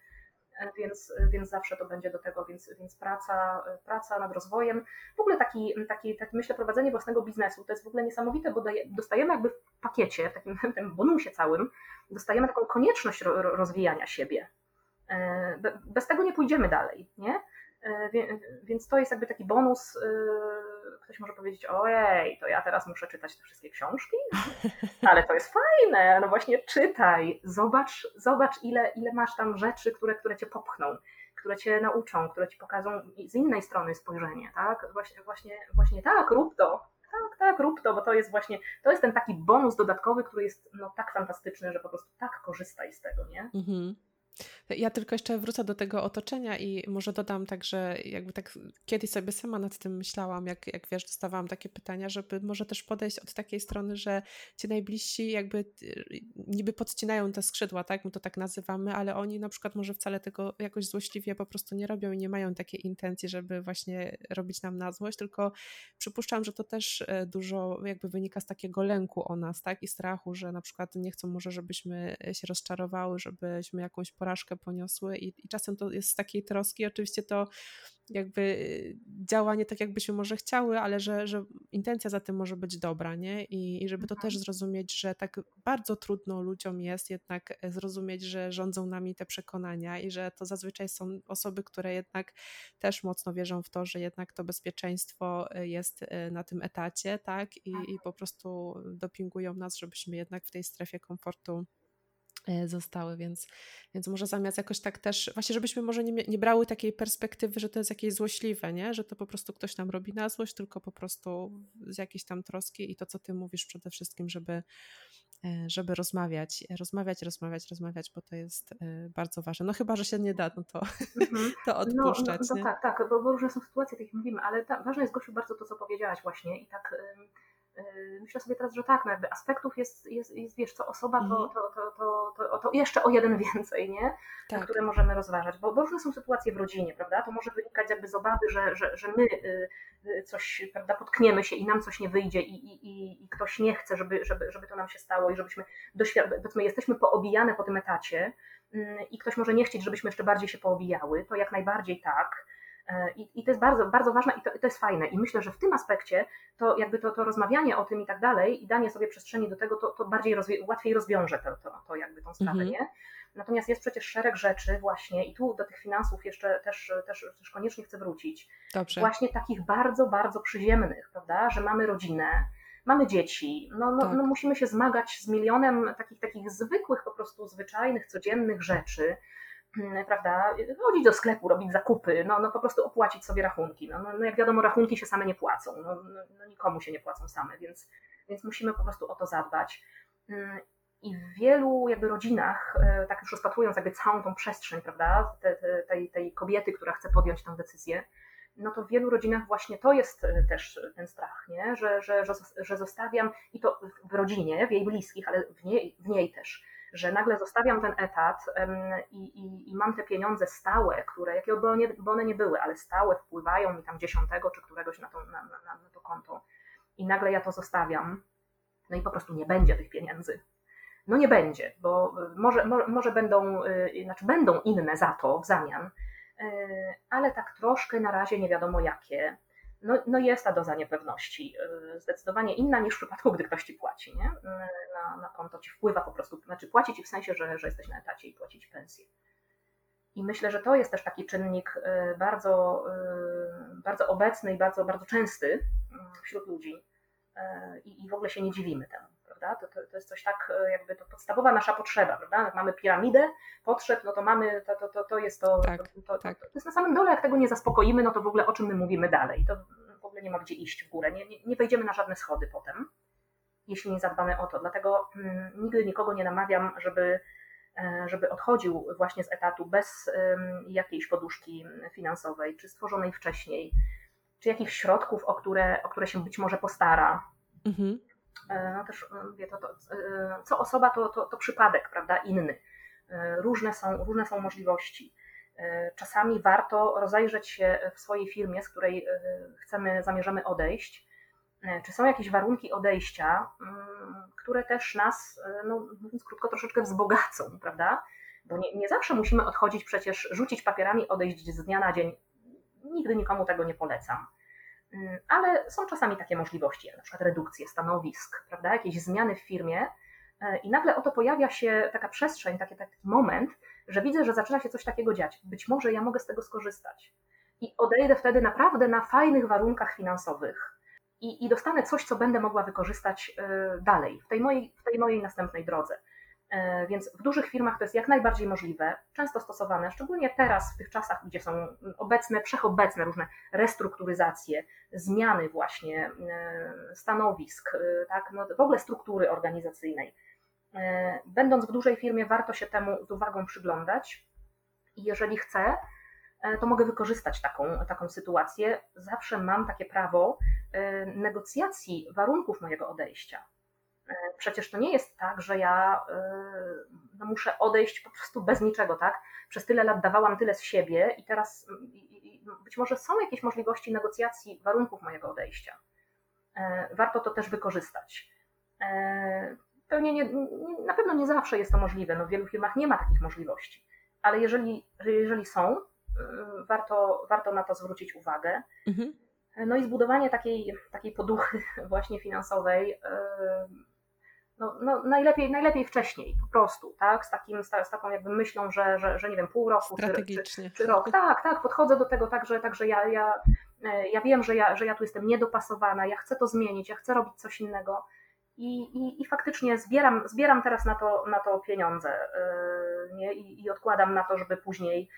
Więc, więc zawsze to będzie do tego, więc, więc praca, praca nad rozwojem. W ogóle taki, taki, taki, myślę, prowadzenie własnego biznesu to jest w ogóle niesamowite, bo daje, dostajemy jakby w pakiecie, w takim <laughs> tym bonusie całym, dostajemy taką konieczność rozwijania siebie. E, bez tego nie pójdziemy dalej, nie? E, więc to jest jakby taki bonus. E, ktoś może powiedzieć, ojej, to ja teraz muszę czytać te wszystkie książki, <laughs> ale to jest fajne, no właśnie czytaj, zobacz, zobacz ile, ile masz tam rzeczy, które, które cię popchną, które cię nauczą, które ci pokażą z innej strony spojrzenie, tak? Właśnie, właśnie, właśnie tak, rób to, tak, tak, rób to, bo to jest właśnie, to jest ten taki bonus dodatkowy, który jest no, tak fantastyczny, że po prostu tak korzystaj z tego, nie? Mhm. Ja tylko jeszcze wrócę do tego otoczenia i może dodam tak, że jakby tak kiedyś sobie sama nad tym myślałam, jak, jak wiesz, dostawałam takie pytania, żeby może też podejść od takiej strony, że ci najbliżsi jakby y, niby podcinają te skrzydła, tak, my to tak nazywamy, ale oni na przykład może wcale tego jakoś złośliwie po prostu nie robią i nie mają takiej intencji, żeby właśnie robić nam na złość, tylko przypuszczam, że to też e, dużo jakby wynika z takiego lęku o nas, tak, i strachu, że na przykład nie chcą może, żebyśmy się rozczarowały, żebyśmy jakąś porażkę poniosły i, i czasem to jest z takiej troski. Oczywiście to jakby y, działa nie tak, jakbyśmy może chciały, ale że, że intencja za tym może być dobra, nie? I, I żeby to też mhm. zrozumieć, że tak bardzo trudno ludziom jest jednak e, zrozumieć, że rządzą nami te przekonania i że to zazwyczaj są osoby, które jednak też mocno wierzą w to, że jednak to bezpieczeństwo e, jest e, na tym etacie, tak? I, i po prostu dopingują nas, żebyśmy jednak w tej strefie komfortu zostały, więc, więc może zamiast jakoś tak też, właśnie żebyśmy może nie, nie brały takiej perspektywy, że to jest jakieś złośliwe, nie? że to po prostu ktoś nam robi na złość, tylko po prostu z jakiejś tam troski i to, co ty mówisz przede wszystkim, żeby, e, żeby rozmawiać, rozmawiać, rozmawiać, rozmawiać, bo to jest e, bardzo ważne. No chyba, że się nie da, no to, mhm. <laughs> to odpuszczać. No, no, no tak, tak, bo, bo różne są sytuacje, tak jak mówimy, ale ta, ważne jest Gosiu bardzo to, co powiedziałaś właśnie i tak myślę sobie teraz, że tak, no jakby aspektów jest, jest, jest wiesz, co osoba, to, Mhm. to, to, to, to, to jeszcze o jeden więcej, nie? Tak. które możemy rozważać, bo, bo różne są sytuacje w rodzinie, prawda? To może wynikać jakby z obawy, że, że, że my y, y, coś, prawda, potkniemy się i nam coś nie wyjdzie i, i, i- i ktoś nie chce, żeby, żeby, żeby to nam się stało i żebyśmy doświadczyli, powiedzmy, jesteśmy poobijane po tym etacie mm, i ktoś może nie chcieć, żebyśmy jeszcze bardziej się poobijały, to jak najbardziej tak. E, I, I to jest bardzo, bardzo ważne i to, to jest fajne. I myślę, że w tym aspekcie to jakby to, to rozmawianie o tym i tak dalej i danie sobie przestrzeni do tego, to, to bardziej rozwie, łatwiej rozwiąże to, to, to jakby tą sprawę, Mhm. nie? Natomiast jest przecież szereg rzeczy właśnie i tu do tych finansów jeszcze też, też, też koniecznie chcę wrócić. Dobrze. Właśnie takich bardzo, bardzo przyziemnych, prawda? Że mamy rodzinę, mamy dzieci, no, no, Tak. no musimy się zmagać z milionem takich, takich zwykłych, po prostu zwyczajnych, codziennych rzeczy, prawda? Chodzić do sklepu, robić zakupy, no, no po prostu opłacić sobie rachunki. No, no, no jak wiadomo, rachunki się same nie płacą, no, no, no nikomu się nie płacą same, więc, więc musimy po prostu o to zadbać. Mm, I w wielu jakby rodzinach, e, tak już rozpatrując jakby całą tą przestrzeń, prawda, te, te, tej, tej kobiety, która chce podjąć tę decyzję, no to w wielu rodzinach właśnie to jest e, też ten strach, nie? Że, że, że, że zostawiam, i to w rodzinie, w jej bliskich, ale w niej, w niej też, że nagle zostawiam ten etat i, i, i mam te pieniądze stałe, które, jakie by one, nie były, ale stałe wpływają mi tam dziesiątego czy któregoś na to, na, na, na to konto i nagle ja to zostawiam, no i po prostu nie będzie tych pieniędzy. No nie będzie, bo y, może, może, może będą, y, znaczy będą inne za to w zamian, y, ale tak troszkę na razie nie wiadomo jakie. No, no jest ta doza niepewności, y, zdecydowanie inna niż w przypadku, gdy ktoś ci płaci, nie? Y, Na, na konto ci wpływa po prostu, znaczy płaci ci w sensie, że, że jesteś na etacie i płaci ci pensję. I myślę, że to jest też taki czynnik y, bardzo, bardzo obecny i bardzo, bardzo częsty wśród ludzi. I, I w ogóle się nie dziwimy temu, prawda? To, to, to jest coś tak, y, jakby to podstawowa nasza potrzeba, prawda? Jak mamy piramidę potrzeb, no to mamy, to, to, to, to jest to, Tak, to, tak. to jest na samym dole, jak tego nie zaspokoimy, no to w ogóle o czym my mówimy dalej? To w ogóle nie ma gdzie iść w górę, nie, nie, nie wejdziemy na żadne schody potem, jeśli nie zadbamy o to. Dlatego mm, nigdy nikogo nie namawiam, żeby e, żeby odchodził właśnie z etatu bez jakiejś poduszki finansowej, czy stworzonej wcześniej, czy jakichś środków, o które, o które się być może postara. Mhm. E, No też e, mówię, to, to, e, co osoba to, to, to przypadek, prawda, inny. E, Różne są, różne są możliwości. E, Czasami warto rozejrzeć się w swojej firmie, z której e, chcemy, zamierzamy odejść, E, czy są jakieś warunki odejścia, mm, które też nas, e, no, mówiąc krótko, troszeczkę wzbogacą, prawda? Bo nie, nie zawsze musimy odchodzić, przecież rzucić papierami, odejść z dnia na dzień. Nigdy nikomu tego nie polecam. Mm, Ale są czasami takie możliwości, jak na przykład redukcje stanowisk, prawda? jakieś zmiany w firmie, e, i nagle oto pojawia się taka przestrzeń, taki, taki moment, że widzę, że zaczyna się coś takiego dziać. Być może ja mogę z tego skorzystać. I odejdę wtedy naprawdę na fajnych warunkach finansowych i, i dostanę coś, co będę mogła wykorzystać e, dalej, w tej mojej, w tej mojej następnej drodze. E, Więc w dużych firmach to jest jak najbardziej możliwe, często stosowane, szczególnie teraz, w tych czasach, gdzie są obecne, wszechobecne różne restrukturyzacje, zmiany właśnie e, stanowisk, e, tak, no w ogóle struktury organizacyjnej. Będąc w dużej firmie, warto się temu z uwagą przyglądać i jeżeli chcę, to mogę wykorzystać taką, taką sytuację. Zawsze mam takie prawo negocjacji warunków mojego odejścia. E, Przecież to nie jest tak, że ja e, no muszę odejść po prostu bez niczego, tak? Przez tyle lat dawałam tyle z siebie i teraz i, i, i być może są jakieś możliwości negocjacji warunków mojego odejścia. E, Warto to też wykorzystać. Pewnie nie, na pewno nie zawsze jest to możliwe. No w wielu firmach nie ma takich możliwości, ale jeżeli, jeżeli są, warto, warto na to zwrócić uwagę. Mhm. No i zbudowanie takiej, takiej poduchy <laughs> właśnie finansowej, no, no najlepiej, najlepiej wcześniej, po prostu, tak? Z, takim, z, ta- z taką jakby myślą, że, że, że nie wiem, pół roku czy, czy, czy rok. Tak, tak, podchodzę do tego tak, że, tak, że ja, ja, e, ja wiem, że ja, że ja tu jestem niedopasowana, ja chcę to zmienić, ja chcę robić coś innego. I, i, i faktycznie zbieram, zbieram teraz na to, na to pieniądze e, nie? I, i odkładam na to, żeby później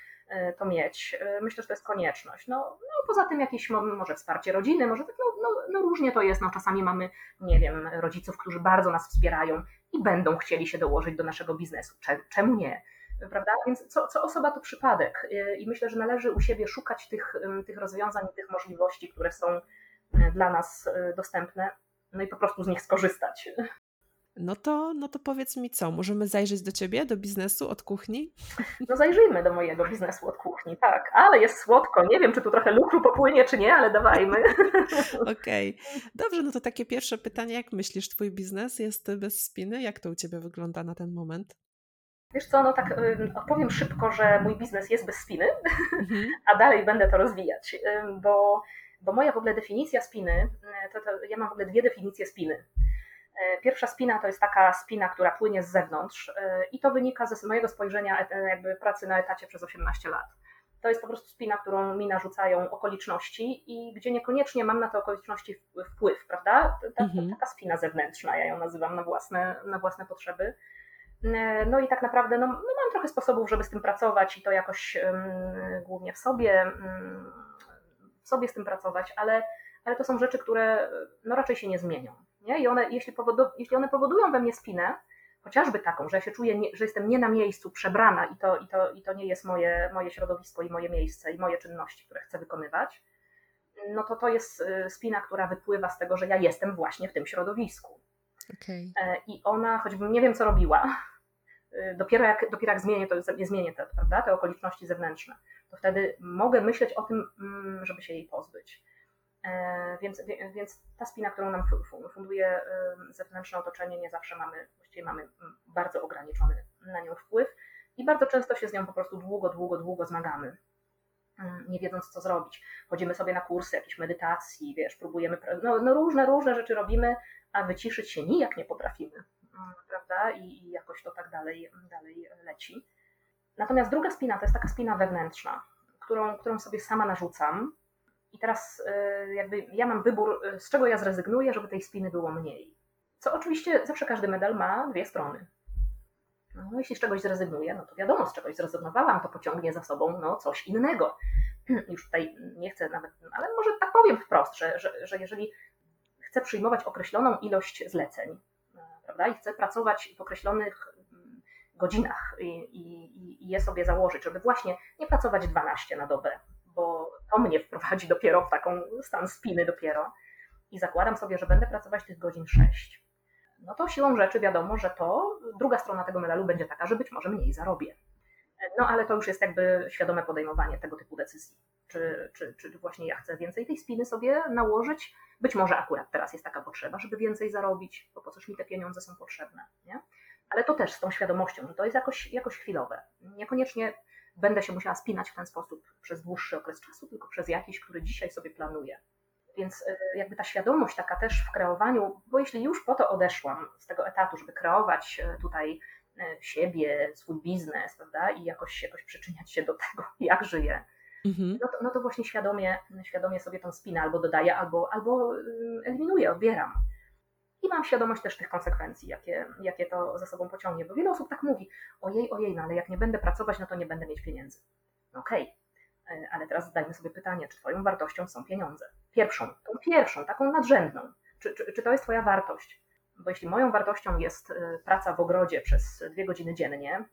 to mieć. E, Myślę, że to jest konieczność. No, no poza tym jakieś mo- może wsparcie rodziny, może tak, no, no, no różnie to jest. No, czasami mamy, nie wiem, rodziców, którzy bardzo nas wspierają i będą chcieli się dołożyć do naszego biznesu. Cze- Czemu nie? Prawda? Więc co, co osoba to przypadek. E, I myślę, że należy u siebie szukać tych, tych rozwiązań, tych możliwości, które są e, dla nas e, dostępne. no i po prostu z nich skorzystać. No to, no to powiedz mi co, możemy zajrzeć do ciebie, do biznesu od kuchni? <laughs> No zajrzyjmy do mojego biznesu od kuchni, tak, ale jest słodko, nie wiem czy tu trochę lukru popłynie czy nie, ale dawajmy. <laughs> Okej, okay. <laughs> dobrze, no to takie pierwsze pytanie, jak myślisz, twój biznes jest bez spiny? Jak to u ciebie wygląda na ten moment? Wiesz co, no tak odpowiem szybko, że mój biznes jest bez spiny, mhm. a dalej będę to rozwijać, bo, bo moja w ogóle definicja spiny, y, to, to ja mam w ogóle dwie definicje spiny. E, pierwsza spina to jest taka spina, która płynie z zewnątrz e, i to wynika ze mojego spojrzenia e, jakby pracy na etacie przez 18 lat. To jest po prostu spina, którą mi narzucają okoliczności i gdzie niekoniecznie mam na te okoliczności wpływ, prawda? Ta, mhm. Taka spina zewnętrzna, ja ją nazywam na własne, na własne potrzeby. No i tak naprawdę no, no mam trochę sposobów, żeby z tym pracować i to jakoś um, głównie w sobie, um, w sobie z tym pracować, ale, ale to są rzeczy, które no, raczej się nie zmienią. Nie? I one, jeśli, powodu, jeśli one powodują we mnie spinę, chociażby taką, że ja się czuję, nie, że jestem nie na miejscu, przebrana i to, i to, i to nie jest moje, moje środowisko i moje miejsce i moje czynności, które chcę wykonywać, no to to jest y, spina, która wypływa z tego, że ja jestem właśnie w tym środowisku. Okay. E, I ona, choćbym nie wiem, co robiła, y, dopiero jak, dopiero jak zmienię to, zmienię te, prawda, te okoliczności zewnętrzne, to wtedy mogę myśleć o tym, mm, żeby się jej pozbyć. E, więc, więc ta spina, którą nam funduje zewnętrzne otoczenie, nie zawsze mamy, właściwie mamy bardzo ograniczony na nią wpływ i bardzo często się z nią po prostu długo, długo, długo zmagamy, nie wiedząc co zrobić. Chodzimy sobie na kursy jakiejś medytacji, wiesz, próbujemy, no, no różne, różne rzeczy robimy, a wyciszyć się nijak nie potrafimy, prawda? I, I, jakoś to tak dalej, dalej leci. Natomiast druga spina to jest taka spina wewnętrzna, którą, którą sobie sama narzucam, i teraz y, jakby ja mam wybór, y, z czego ja zrezygnuję, żeby tej spiny było mniej. Co oczywiście zawsze każdy medal ma dwie strony. No, jeśli z czegoś zrezygnuję, no to wiadomo, z czegoś zrezygnowałam, to pociągnie za sobą no, coś innego. <clears throat> Już tutaj nie chcę nawet, ale może tak powiem wprost, że, że, że jeżeli chcę przyjmować określoną ilość zleceń, prawda, i chcę pracować w określonych mm, godzinach i, i, i je sobie założyć, żeby właśnie nie pracować 12 na dobę, to mnie wprowadzi dopiero w taką stan spiny dopiero i zakładam sobie, że będę pracować tych godzin 6. No to siłą rzeczy wiadomo, że to druga strona tego medalu będzie taka, że być może mniej zarobię. No ale to już jest jakby świadome podejmowanie tego typu decyzji. Czy, czy, czy właśnie ja chcę więcej tej spiny sobie nałożyć? Być może akurat teraz jest taka potrzeba, żeby więcej zarobić, bo po coś mi te pieniądze są potrzebne. Nie? Ale to też z tą świadomością, że to jest jakoś, jakoś chwilowe. Niekoniecznie będę się musiała spinać w ten sposób przez dłuższy okres czasu, tylko przez jakiś, który dzisiaj sobie planuję. Więc e, jakby ta świadomość taka też w kreowaniu, bo jeśli już po to odeszłam z tego etatu, żeby kreować e, tutaj e, siebie, swój biznes, prawda, i jakoś, jakoś przyczyniać się do <laughs> tego, jak żyję, mhm. no, to, no to właśnie świadomie, świadomie sobie tą spinę albo dodaję, albo, albo eliminuję, odbieram i mam świadomość też tych konsekwencji, jakie, jakie to za sobą pociągnie. Bo wiele osób tak mówi, ojej, ojej, no ale jak nie będę pracować, no to nie będę mieć pieniędzy. No okej, okay. ale teraz zadajmy sobie pytanie, czy Twoją wartością są pieniądze? Pierwszą, tą pierwszą, taką nadrzędną. Czy, czy, czy to jest Twoja wartość? Bo jeśli moją wartością jest y, praca w ogrodzie przez dwie godziny dziennie,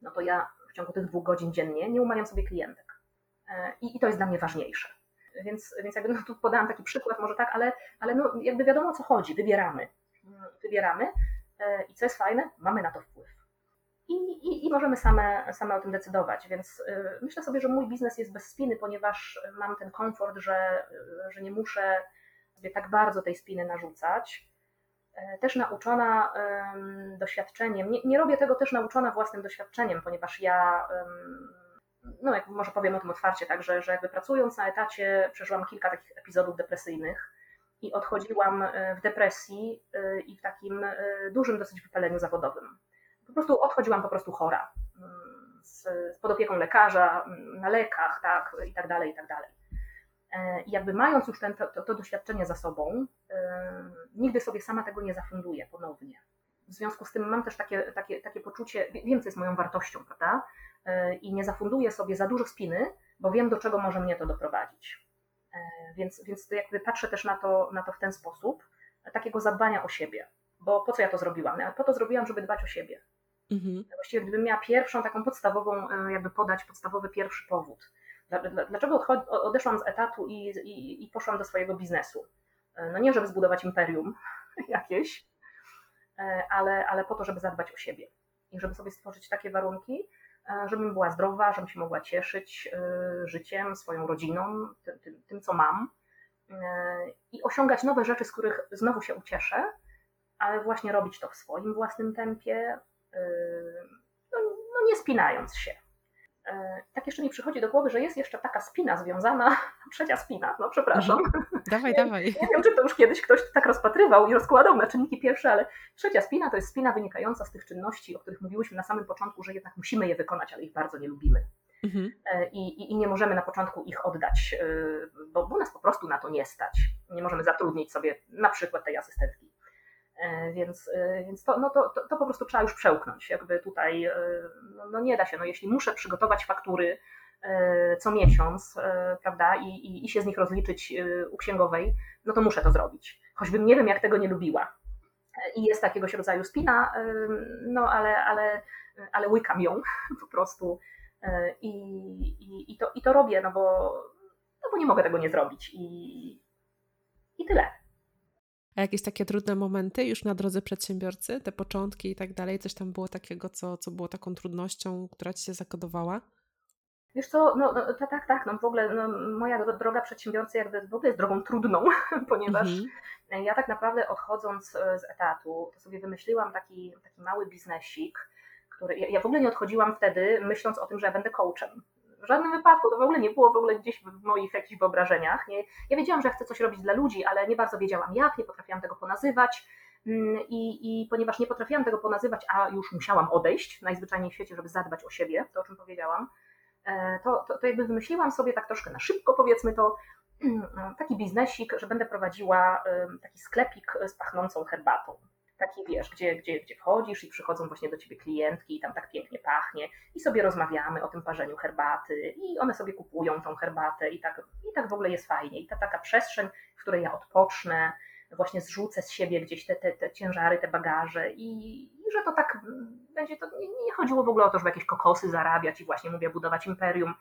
no to ja w ciągu tych dwóch godzin dziennie nie umawiam sobie klientek. E, I, i to jest dla mnie ważniejsze. Więc, więc jakby no tu podałam taki przykład, może tak, ale, ale no jakby wiadomo o co chodzi, wybieramy. Wybieramy e, i co jest fajne, mamy na to wpływ. I, i, i możemy same, same o tym decydować. Więc e, myślę sobie, że mój biznes jest bez spiny, ponieważ mam ten komfort, że, że nie muszę sobie tak bardzo tej spiny narzucać. E, też nauczona doświadczeniem, nie, nie robię tego też nauczona własnym doświadczeniem, ponieważ ja no jak może powiem o tym otwarcie, także, że jakby pracując na etacie przeżyłam kilka takich epizodów depresyjnych i odchodziłam e, w depresji e, i w takim e, dużym dosyć wypaleniu zawodowym. Po prostu odchodziłam po prostu chora, mm, z, pod opieką lekarza, mm, na lekach, tak, i tak dalej, i tak dalej. I jakby mając już ten, to, to doświadczenie za sobą, nigdy sobie sama tego nie zafunduję ponownie. W związku z tym mam też takie, takie, takie poczucie, wiem, co jest moją wartością, prawda? E, i nie zafunduję sobie za dużo spiny, bo wiem, do czego może mnie to doprowadzić. E, więc, więc jakby patrzę też na to, na to w ten sposób, takiego zadbania o siebie. Bo po co ja to zrobiłam? Ja po to zrobiłam, żeby dbać o siebie. Mhm. Właściwie gdybym miała pierwszą taką podstawową, e, jakby podać podstawowy pierwszy powód. Dlaczego odeszłam z etatu i, i, i poszłam do swojego biznesu? No nie, żeby zbudować imperium <laughs> jakieś, ale, ale po to, żeby zadbać o siebie i żeby sobie stworzyć takie warunki, żebym była zdrowa, żebym się mogła cieszyć życiem, swoją rodziną, tym, tym, tym co mam i osiągać nowe rzeczy, z których znowu się ucieszę, ale właśnie robić to w swoim własnym tempie, no, no nie spinając się. E, tak jeszcze mi przychodzi do głowy, że jest jeszcze taka spina związana, <laughs> trzecia spina, no przepraszam. Mhm. Dawaj, nie, dawaj. Nie wiem, czy to już kiedyś ktoś tak rozpatrywał i rozkładał na czynniki pierwsze, ale trzecia spina to jest spina wynikająca z tych czynności, o których mówiłyśmy na samym początku, że jednak musimy je wykonać, ale ich bardzo nie lubimy. Mhm. E, I, i, I, nie możemy na początku ich oddać, e, bo, bo nas po prostu na to nie stać. Nie możemy zatrudnić sobie na przykład tej asystentki więc, e, więc to, no to, to, to, po prostu trzeba już przełknąć. Jakby tutaj e, no, no nie da się. No jeśli muszę przygotować faktury co miesiąc, prawda, i, i, i się z nich rozliczyć u księgowej, no to muszę to zrobić. Choćbym nie wiem, jak tego nie lubiła. I jest takiegoś rodzaju spina, no ale, ale, ale łykam ją <laughs> po prostu i, i, i, to, i to robię, no bo, no bo nie mogę tego nie zrobić. I, i tyle. A jakieś takie trudne momenty już na drodze przedsiębiorcy, te początki i tak dalej, coś tam było takiego, co, co było taką trudnością, która ci się zakodowała? Wiesz co, no, no tak, tak, no w ogóle no, moja droga przedsiębiorcy jakby w ogóle jest drogą trudną, <laughs> ponieważ mhm. ja tak naprawdę odchodząc e, z etatu, to sobie wymyśliłam taki, taki mały biznesik, który, ja, ja w ogóle nie odchodziłam wtedy myśląc o tym, że ja będę coachem, w żadnym wypadku, to w ogóle nie było w ogóle gdzieś w moich jakichś wyobrażeniach. Nie? Ja wiedziałam, że chcę coś robić dla ludzi, ale nie bardzo wiedziałam jak, nie potrafiłam tego ponazywać. Mm, I, I ponieważ nie potrafiłam tego ponazywać, a już musiałam odejść najzwyczajniej w świecie, żeby zadbać o siebie, to o czym powiedziałam, e, to, to, to jakby wymyśliłam sobie tak troszkę na szybko, powiedzmy to, <clears throat> taki biznesik, że będę prowadziła taki sklepik z pachnącą herbatą taki wiesz, gdzie, gdzie, gdzie wchodzisz i przychodzą właśnie do ciebie klientki i tam tak pięknie pachnie i sobie rozmawiamy o tym parzeniu herbaty i one sobie kupują tą herbatę i tak, i tak w ogóle jest fajnie. I ta taka przestrzeń, w której ja odpocznę, właśnie zrzucę z siebie gdzieś te, te, te ciężary, te bagaże i, i że to tak będzie, to nie, nie chodziło w ogóle o to, żeby jakieś kokosy zarabiać i właśnie mówię budować imperium,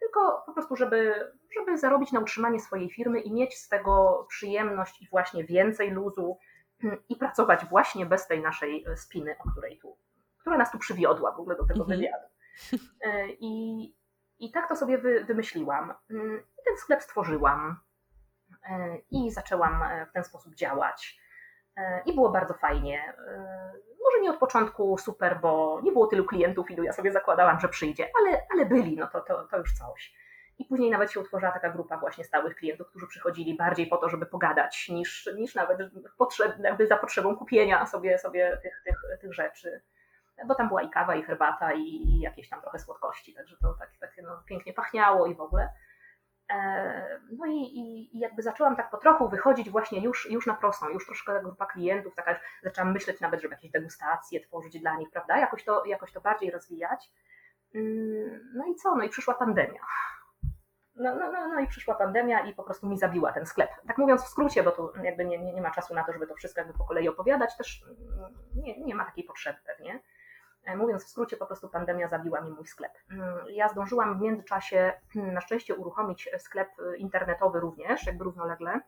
tylko po prostu, żeby, żeby zarobić na utrzymanie swojej firmy i mieć z tego przyjemność i właśnie więcej luzu, i pracować właśnie bez tej naszej e, spiny, o której tu, która nas tu przywiodła w ogóle do tego mhm. wywiadu. E, I, I tak to sobie wy, wymyśliłam. Mm, I ten sklep stworzyłam e, i zaczęłam w ten sposób działać. I było bardzo fajnie. Może nie od początku super, bo nie było tylu klientów, ilu ja sobie zakładałam, że przyjdzie, ale, ale byli, no to, to, to już coś. I później nawet się utworzyła taka grupa właśnie stałych klientów, którzy przychodzili bardziej po to, żeby pogadać, niż, niż nawet potrzeb, jakby za potrzebą kupienia sobie, sobie tych, tych, tych rzeczy. Bo tam była i kawa, i herbata, i, jakieś tam trochę słodkości, także to tak, tak no, pięknie pachniało i w ogóle. E, no i, i, i, jakby zaczęłam tak po trochu wychodzić właśnie już, już na prostą, już troszkę grupa klientów, taka, zaczęłam myśleć nawet, żeby jakieś degustacje tworzyć dla nich, prawda, jakoś to, jakoś to bardziej rozwijać. Mm, no i co, no i przyszła pandemia. No, no, no, no, i przyszła pandemia i po prostu mi zabiła ten sklep. Tak mówiąc w skrócie, bo tu jakby nie, nie, nie ma czasu na to, żeby to wszystko jakby po kolei opowiadać, też nie, nie ma takiej potrzeby pewnie. E, mówiąc w skrócie, po prostu pandemia zabiła mi mój sklep. Mm, ja zdążyłam w międzyczasie mm, na szczęście uruchomić sklep internetowy również, jakby równolegle.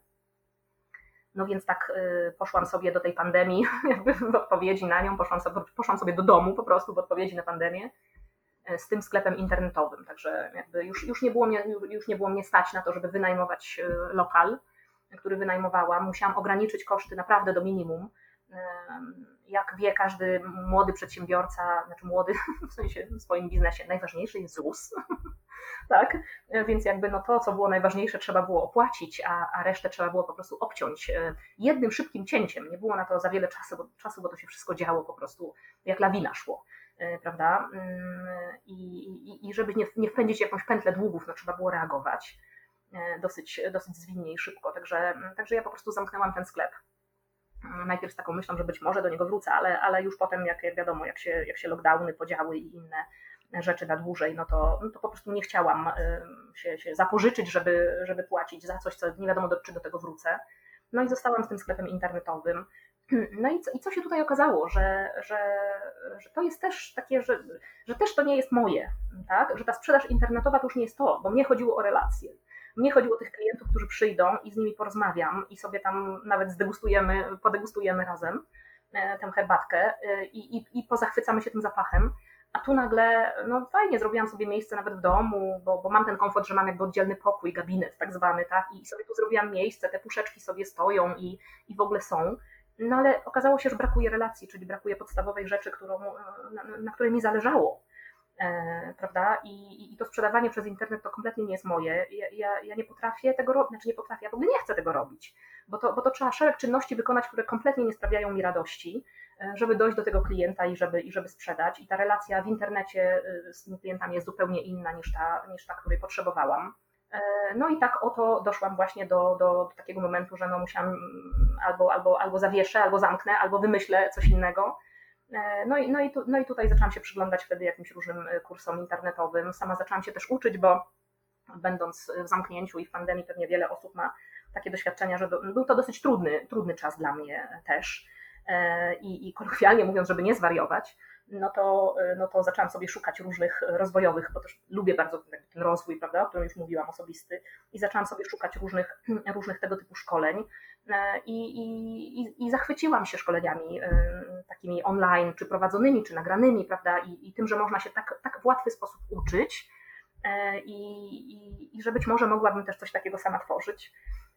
No więc tak poszłam sobie do tej pandemii, <laughs> jakby w odpowiedzi na nią, poszłam sobie, poszłam sobie do domu po prostu w odpowiedzi na pandemię E, z tym sklepem internetowym. Także jakby już, już, nie było mnie, już nie było mnie stać na to, żeby wynajmować e, lokal, który wynajmowałam. Musiałam ograniczyć koszty naprawdę do minimum. E, jak wie każdy młody przedsiębiorca, znaczy młody <laughs> w sensie w swoim biznesie, najważniejszy jest ZUS. <laughs> tak? Więc jakby no to, co było najważniejsze, trzeba było opłacić, a, a resztę trzeba było po prostu obciąć jednym szybkim cięciem. Nie było na to za wiele czasu bo, czasu, bo to się wszystko działo po prostu jak lawina szło. E, prawda? Mm, I, i, i żeby nie, nie wpędzić jakąś pętlę długów, no trzeba było reagować e, dosyć, dosyć zwinnie i szybko. Także, także ja po prostu zamknęłam ten sklep. Mm, najpierw z taką myślą, że być może do niego wrócę, ale, ale już potem, jak, jak wiadomo, jak się, jak się lockdowny podziały i inne rzeczy na dłużej, no to, no to po prostu nie chciałam się, się zapożyczyć, żeby, żeby płacić za coś, co nie wiadomo, do, czy do tego wrócę. No i zostałam z tym sklepem internetowym. No i co, i co się tutaj okazało, że, że, że to jest też takie, że, że też to nie jest moje, tak? że ta sprzedaż internetowa to już nie jest to, bo mnie chodziło o relacje. Mnie chodziło o tych klientów, którzy przyjdą i z nimi porozmawiam i sobie tam nawet zdegustujemy, podegustujemy razem tę herbatkę i, i, i pozachwycamy się tym zapachem. A tu nagle, no fajnie, zrobiłam sobie miejsce nawet w domu, bo, bo mam ten komfort, że mam jakby oddzielny pokój, gabinet tak zwany, tak? I sobie tu zrobiłam miejsce, te puszeczki sobie stoją i, i w ogóle są. No ale okazało się, że brakuje relacji, czyli brakuje podstawowej rzeczy, którą, na, na której mi zależało. E, prawda? I, I, to sprzedawanie przez internet to kompletnie nie jest moje. Ja, ja, ja nie potrafię tego robić, znaczy nie potrafię, ja w ogóle nie chcę tego robić, bo to, bo to trzeba szereg czynności wykonać, które kompletnie nie sprawiają mi radości, e, żeby dojść do tego klienta i żeby, i żeby sprzedać. I ta relacja w internecie e, z tymi klientami jest zupełnie inna niż ta, niż ta której potrzebowałam. No i tak oto doszłam właśnie do, do, do, takiego momentu, że no musiałam mm, albo, albo, albo zawieszę, albo zamknę, albo wymyślę coś innego. No i, no, i tu, no i tutaj zaczęłam się przyglądać wtedy jakimś różnym kursom internetowym. Sama zaczęłam się też uczyć, bo będąc w zamknięciu i w pandemii pewnie wiele osób ma takie doświadczenia, że był to dosyć trudny, trudny czas dla mnie też. E, I, i kolokwialnie mówiąc, żeby nie zwariować, no to, no to zaczęłam sobie szukać różnych rozwojowych, bo też lubię bardzo ten rozwój, prawda, o którym już mówiłam, osobisty, i zaczęłam sobie szukać różnych, <clears throat> różnych tego typu szkoleń. E, I, i, i zachwyciłam się szkoleniami e, takimi online, czy prowadzonymi, czy nagranymi, prawda, i, i tym, że można się tak, tak w łatwy sposób uczyć. I, i, i że być może mogłabym też coś takiego sama tworzyć.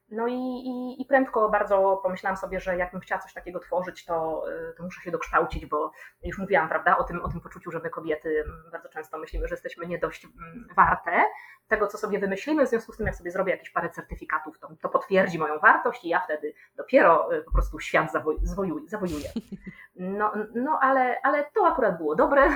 No i, i, i, prędko bardzo pomyślałam sobie, że jakbym chciała coś takiego tworzyć, to, y, to muszę się dokształcić, bo już mówiłam, prawda, o tym, o tym poczuciu, że my kobiety bardzo często myślimy, że jesteśmy nie dość mm, warte tego, co sobie wymyślimy, w związku z tym, jak sobie zrobię jakieś parę certyfikatów, to, to potwierdzi moją wartość i ja wtedy dopiero y, po prostu świat zawojuję. No, no ale, ale to akurat było dobre,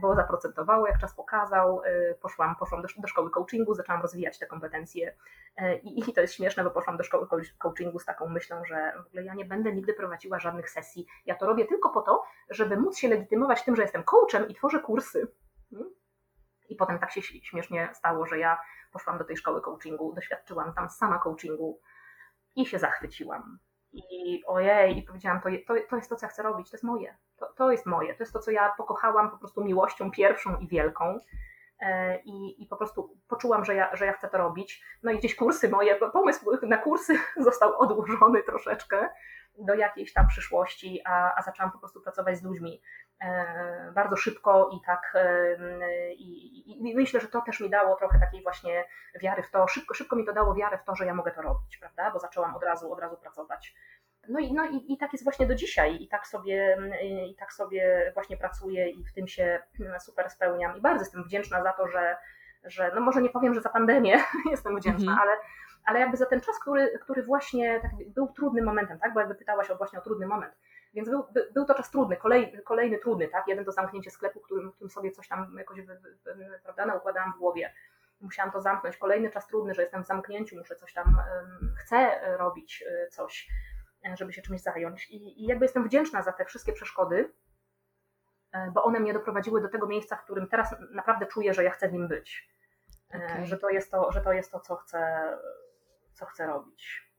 bo zaprocentowało, jak czas pokazał. E, poszłam, poszłam do, do szkoły coachingu, zaczęłam rozwijać te kompetencje e, I, i to jest śmieszne, bo poszłam do szkoły coachingu z taką myślą, że w ogóle ja nie będę nigdy prowadziła żadnych sesji. Ja to robię tylko po to, żeby móc się legitymować tym, że jestem coachem i tworzę kursy. Hmm? I potem tak się śmiesznie stało, że ja poszłam do tej szkoły coachingu, doświadczyłam tam sama coachingu i się zachwyciłam. I ojej, i powiedziałam, to, to, to jest to, co ja chcę robić, to jest moje, to, to jest moje, to jest to, co ja pokochałam po prostu miłością pierwszą i wielką. E, I, I po prostu poczułam, że ja, że ja chcę to robić. No i gdzieś kursy moje, pomysł na kursy <laughs> został odłożony troszeczkę do jakiejś tam przyszłości, a, a zaczęłam po prostu pracować z ludźmi bardzo szybko i tak e, i, i, myślę, że to też mi dało trochę takiej właśnie wiary w to, szybko, szybko mi to dało wiarę w to, że ja mogę to robić, prawda, bo zaczęłam od razu, od razu pracować. No i, no i, i tak jest właśnie do dzisiaj i tak, sobie, i tak sobie właśnie pracuję i w tym się super spełniam i bardzo jestem wdzięczna za to, że, że no może nie powiem, że za pandemię <laughs> jestem wdzięczna, mhm. ale ale jakby za ten czas, który, który właśnie tak był trudnym momentem, tak? Bo jakby pytałaś o właśnie o trudny moment. Więc był, był to czas trudny, kolejny, kolejny trudny, tak? Jeden to zamknięcie sklepu, którym, którym sobie coś tam jakoś prawda, układałam w głowie. Musiałam to zamknąć. Kolejny czas trudny, że jestem w zamknięciu, muszę coś tam, chcę robić y, coś, e, żeby się czymś zająć. I, I jakby jestem wdzięczna za te wszystkie przeszkody, e, bo one mnie doprowadziły do tego miejsca, w którym teraz naprawdę czuję, że ja chcę w nim być. E, okay. Że, to jest to, że to jest to, co chcę, co chcę robić.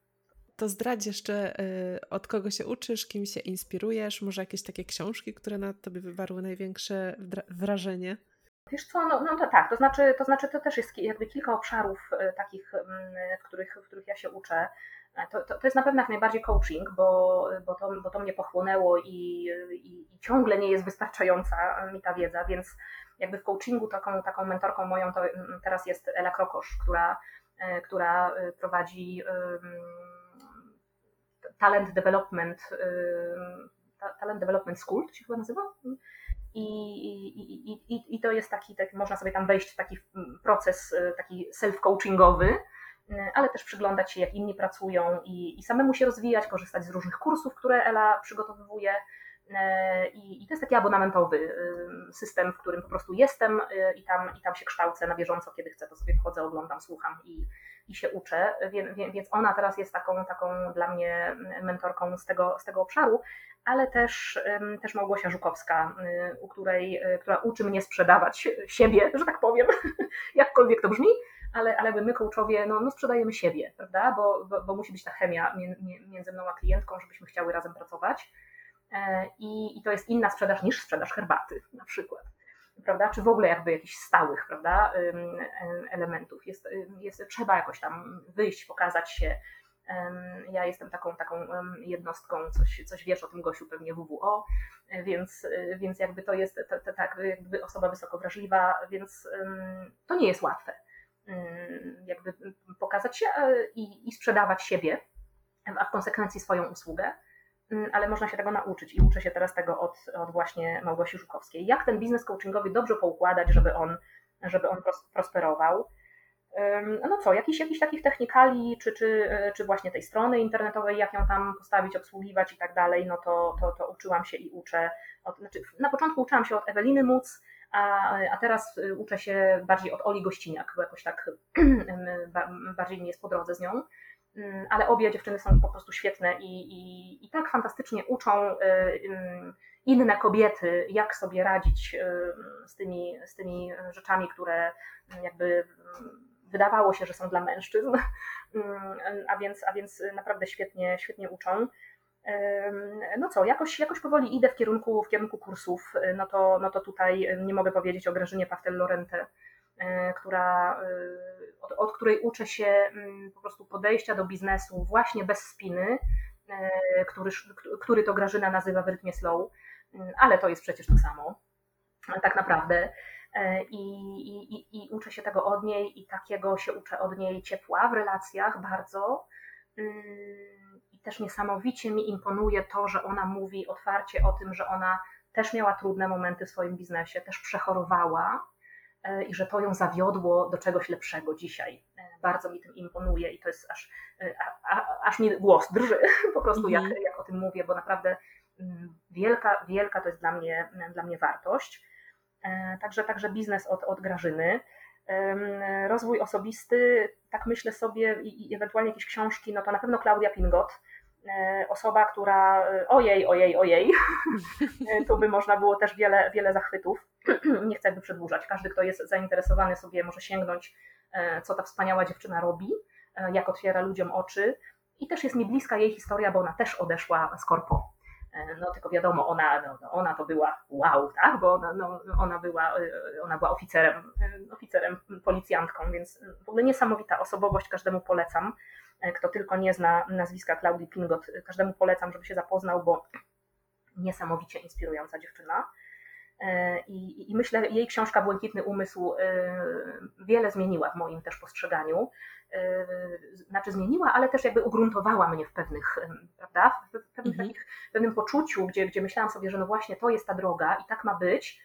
To zdradź jeszcze, y, od kogo się uczysz, kim się inspirujesz, może jakieś takie książki, które na tobie wywarły największe wrażenie? Wiesz co, no, no to tak, to znaczy, to znaczy to też jest jakby kilka obszarów y, takich, mm, w których, w których ja się uczę. To, to, to jest na pewno jak najbardziej coaching, bo, bo, to, bo to mnie pochłonęło i, i, i ciągle nie jest wystarczająca mi ta wiedza, więc jakby w coachingu taką, taką mentorką moją to mm, teraz jest Ela Krokosz, która E, która prowadzi Talent Development, Talent Development School, to się chyba nazywa? I, i, i, i to jest taki, taki, można sobie tam wejść w taki proces e, taki self-coachingowy, ale też przyglądać się, jak inni pracują i, i samemu się rozwijać, korzystać z różnych kursów, które Ela przygotowuje. E, I, I, to jest taki abonamentowy y, system, w którym po prostu jestem y, i tam, i tam się kształcę na bieżąco, kiedy chcę, to sobie wchodzę, oglądam, słucham i, i się uczę. Więc ona teraz jest taką, taką dla mnie mentorką z tego, z tego obszaru, ale też, też Małgosia Żukowska, y, u której, która uczy mnie sprzedawać siebie, że tak powiem, <laughs> jakkolwiek to brzmi, ale, ale my coachowie no, no sprzedajemy siebie, prawda? Bo, bo, bo musi być ta chemia między mną a klientką, żebyśmy chciały razem pracować. E, i, i to jest inna sprzedaż niż sprzedaż herbaty na przykład. prawda, czy w ogóle jakby jakichś stałych, prawda, elementów. Jest, jest, trzeba jakoś tam wyjść, pokazać się. Ja jestem taką, taką jednostką, coś, coś wiesz o tym Gosiu pewnie WWO, więc, więc jakby to jest tak, jakby osoba wysoko wrażliwa, więc to nie jest łatwe. Jakby pokazać się e, i, i sprzedawać siebie, a w konsekwencji swoją usługę ale można się tego nauczyć i uczę się teraz tego od, od właśnie Małgosi Żukowskiej. Jak ten biznes coachingowy dobrze poukładać, żeby on, żeby on prosperował. No co, jakiś, jakiś takich technikali, czy, czy, czy właśnie tej strony internetowej, jak ją tam postawić, obsługiwać i tak dalej, no to, to, to uczyłam się i uczę. Od, znaczy na początku uczyłam się od Eweliny Muc, a, a teraz y, uczę się bardziej od Oli Gościniak, bo jakoś tak <clears throat> bardziej mi jest po drodze z nią. Mm, ale obie dziewczyny są po prostu świetne i, i, i tak fantastycznie uczą y, y, inne kobiety, jak sobie radzić y, z tymi, z tymi rzeczami, które jakby wydawało się, że są dla mężczyzn, <laughs> a więc, a więc naprawdę świetnie, świetnie uczą. No co, jakoś, jakoś powoli idę w kierunku, w kierunku kursów, no to, no to tutaj nie mogę powiedzieć o Grażynie Pawtel-Lorente, E, która, e, od, od, której uczę się mm, po prostu podejścia do biznesu właśnie bez spiny, e, który, który to Grażyna nazywa w rytmie slow, mm, ale to jest przecież to samo, tak naprawdę. I, i, I uczę się tego od niej i takiego się uczę od niej ciepła w relacjach bardzo. Mm, I też niesamowicie mi imponuje to, że ona mówi otwarcie o tym, że ona też miała trudne momenty w swoim biznesie, też przechorowała, E, i że to ją zawiodło do czegoś lepszego dzisiaj. E, bardzo mi tym imponuje i to jest aż, e, a, a, aż mi głos drży <laughs> po prostu, jak, mhm. jak o tym mówię, bo naprawdę mm, wielka, wielka to jest dla mnie, dla mnie wartość. Także, także biznes od, od Grażyny. Rozwój osobisty, tak myślę sobie, i, i ewentualnie jakieś książki, no to na pewno Klaudia Pingot, osoba, która ojej, ojej, ojej, <laughs> tu by można było też wiele, wiele zachwytów <clears throat> nie chcę jakby przedłużać. Każdy, kto jest zainteresowany sobie może sięgnąć, e, co ta wspaniała dziewczyna robi, e, jak otwiera ludziom oczy. I też jest mi bliska jej historia, bo ona też odeszła z korpo. E, no tylko wiadomo, ona, no, no, ona to była wow, tak? bo ona, no, ona, była, ona była oficerem, oficerem, policjantką, więc w ogóle niesamowita osobowość, każdemu polecam. Kto tylko nie zna nazwiska Klaudii Pingot, każdemu polecam, żeby się zapoznał, bo niesamowicie inspirująca dziewczyna. E, I, I, myślę, jej książka Błękitny Umysł e, wiele zmieniła w moim też postrzeganiu. E, znaczy zmieniła, ale też jakby ugruntowała mnie w pewnych, prawda, w pewnych mhm. takich, pewnym poczuciu, gdzie, gdzie myślałam sobie, że no właśnie to jest ta droga i tak ma być,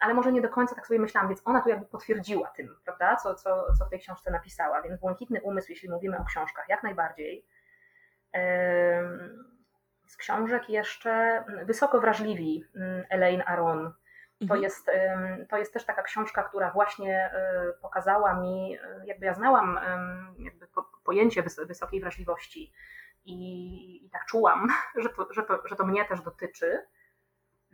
ale może nie do końca tak sobie myślałam, więc ona tu jakby potwierdziła tym, prawda, co, co, co w tej książce napisała. Więc Błękitny Umysł, jeśli mówimy o książkach, jak najbardziej. Z książek jeszcze Wysoko Wrażliwi Elaine Aron, to, mhm. jest, to jest też taka książka, która właśnie e, pokazała mi, e, jakby ja znałam jakby pojęcie wysokiej wrażliwości i, i tak czułam, <laughs> że to, że, to, że to mnie też dotyczy,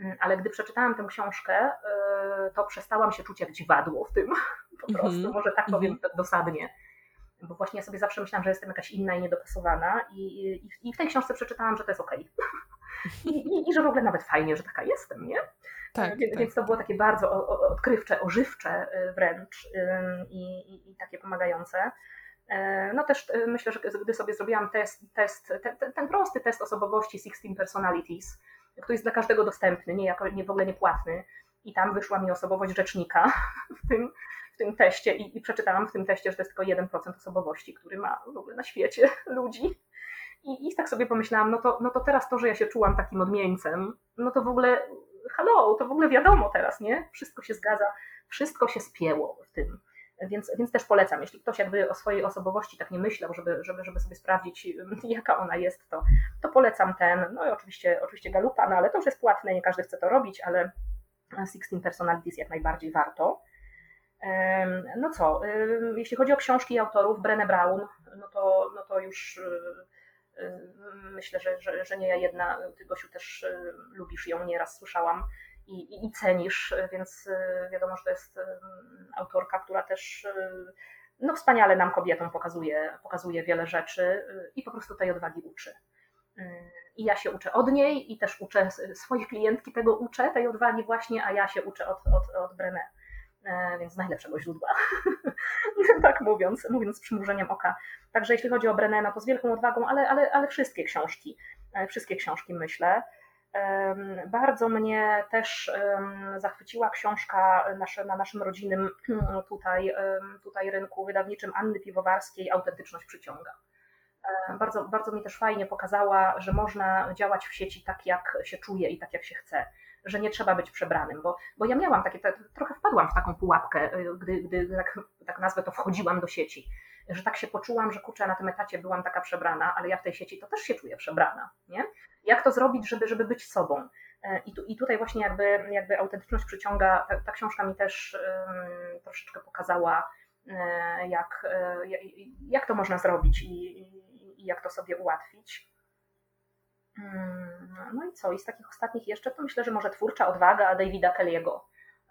mm, ale gdy przeczytałam tę książkę, e, to przestałam się czuć jak dziwadło w tym, <laughs> po mhm. prostu, może tak powiem mhm. dosadnie bo właśnie ja sobie zawsze myślałam, że jestem jakaś inna i niedopasowana i, i, i w tej książce przeczytałam, że to jest okej. <laughs> Okay. I, I, że w ogóle nawet fajnie, że taka jestem, nie? Tak, więc, tak. więc to było takie bardzo odkrywcze, ożywcze y, wręcz i, i, i takie pomagające. Y, no też myślę, że gdy sobie zrobiłam test, test ten, ten prosty test osobowości 16 Personalities, który jest dla każdego dostępny, nie, jako, nie w ogóle niepłatny, i tam wyszła mi osobowość rzecznika <laughs> w tym, w tym teście i, i przeczytałam w tym teście, że to jest tylko 1% osobowości, który ma w ogóle na świecie <laughs> ludzi. I, I tak sobie pomyślałam, no to, no to teraz to, że ja się czułam takim odmieńcem, no to w ogóle hello, to w ogóle wiadomo teraz, nie? Wszystko się zgadza, wszystko się spięło w tym. Więc, więc też polecam, jeśli ktoś jakby o swojej osobowości tak nie myślał, żeby, żeby, żeby sobie sprawdzić, <laughs> jaka ona jest, to, to polecam ten, no i oczywiście, oczywiście Galupa, no ale to już jest płatne, nie każdy chce to robić, ale 16 Personalities jak najbardziej warto. No co, jeśli chodzi o książki autorów, Brené Brown, no to, no to już myślę, że, że, że nie ja jedna, ty Gosiu też y, lubisz ją, nieraz słyszałam i, i, i cenisz, więc y, wiadomo, że to jest y, autorka, która też no wspaniale nam kobietom pokazuje, pokazuje wiele rzeczy i po prostu tej odwagi uczy. I ja się uczę od niej i też uczę swojej klientki tego uczę, tej odwagi właśnie, a ja się uczę od, od, od Brené. E, więc z najlepszego źródła, <laughs> tak mówiąc, mówiąc z przymrużeniem oka. Także jeśli chodzi o Brené, no to z wielką odwagą, ale, ale, ale wszystkie książki, e, wszystkie książki myślę. Bardzo mnie też zachwyciła książka na naszym rodzinnym tutaj, tutaj rynku wydawniczym Anny Piwowarskiej Autentyczność przyciąga. E, bardzo, bardzo mi też fajnie pokazała, że można działać w sieci tak, jak się czuje i tak, jak się chce że nie trzeba być przebranym, bo, bo ja miałam takie, trochę wpadłam w taką pułapkę, y, gdy, gdy tak, tak nazwę to wchodziłam do sieci, że tak się poczułam, że kurczę, na tym etacie byłam taka przebrana, ale ja w tej sieci to też się czuję przebrana, nie? Jak to zrobić, żeby, żeby być sobą? E, I, tu, I tutaj właśnie jakby, jakby autentyczność przyciąga, ta, ta książka mi też um, troszeczkę pokazała, e, jak, e, jak to można zrobić i, i jak to sobie ułatwić. Mm, no i co? I z takich ostatnich jeszcze, to myślę, że może twórcza odwaga Davida Kelly'ego.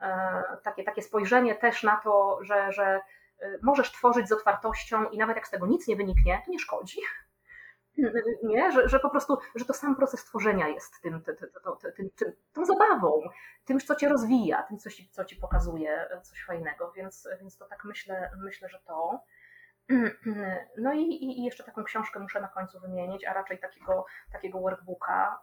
E, takie, takie spojrzenie też na to, że, że e, możesz tworzyć z otwartością i nawet jak z tego nic nie wyniknie, to nie szkodzi. <laughs> Nie? Że, że po prostu, że to sam proces tworzenia jest tym, tym, tym, tym, tą zabawą, tym, co cię rozwija, tym, co ci, co ci pokazuje coś fajnego, więc, więc to tak myślę, myślę, że to. <clears throat> No i, i, jeszcze taką książkę muszę na końcu wymienić, a raczej takiego, takiego workbooka.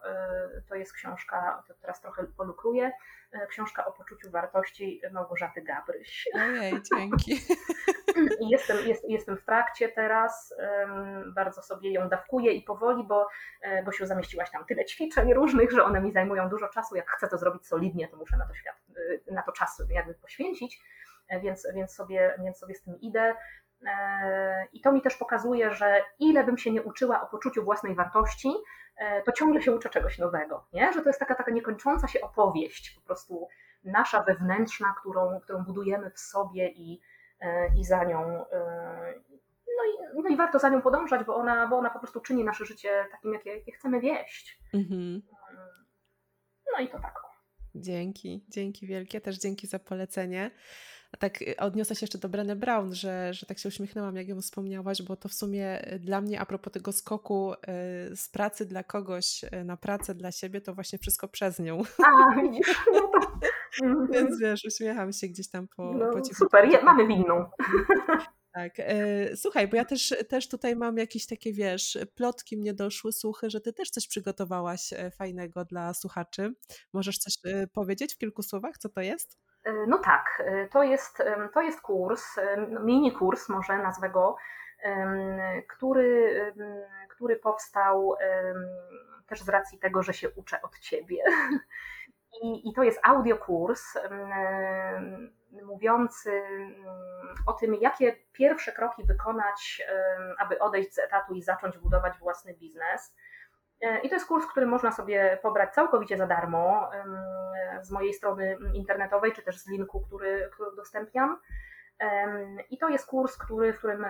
Y, to jest książka, to teraz trochę polukruję, y, książka o poczuciu wartości Małgorzaty Gabryś. Ojej, dzięki. <clears throat> Jestem, jest, jestem w trakcie teraz, bardzo sobie ją dawkuję i powoli, bo się y, zamieściłaś tam tyle ćwiczeń różnych, że one mi zajmują dużo czasu. Jak chcę to zrobić solidnie, to muszę na to, świat, na to czas jakby poświęcić, więc, więc, sobie, więc sobie z tym idę. E, I to mi też pokazuje, że ile bym się nie uczyła o poczuciu własnej wartości, e, to ciągle się uczę czegoś nowego. Nie? Że to jest taka, taka niekończąca się opowieść, po prostu nasza wewnętrzna, którą, którą budujemy w sobie i, e, i za nią. No i, no i warto za nią podążać, bo ona, bo ona po prostu czyni nasze życie takim, jakie, jakie chcemy wieść. Mhm. No i to tak. Dzięki, dzięki wielkie, też dzięki za polecenie tak y, odniosę się jeszcze do Brené Brown, że, że tak się uśmiechnęłam, jak ją wspomniałaś, bo to w sumie y, dla mnie, a propos tego skoku y, z pracy dla kogoś na pracę dla siebie, to właśnie wszystko przez nią. A. <laughs> No mhm. Więc wiesz, uśmiecham się gdzieś tam po, no, po Super, Je, mamy winną. <laughs> Tak. Słuchaj, bo ja też, też tutaj mam jakieś takie, wiesz, plotki mnie doszły, słuchy, że ty też coś przygotowałaś fajnego dla słuchaczy. Możesz coś powiedzieć w kilku słowach, co to jest? E, no tak, e, to jest, to jest kurs, mini kurs może nazwę go, który, który powstał też z racji tego, że się uczę od ciebie. <laughs> I, i to jest audiokurs mówiący o tym, jakie pierwsze kroki wykonać, aby odejść z etatu i zacząć budować własny biznes. E, I to jest kurs, który można sobie pobrać całkowicie za darmo z mojej strony internetowej, czy też z linku, który, który udostępniam. I to jest kurs, który, w którym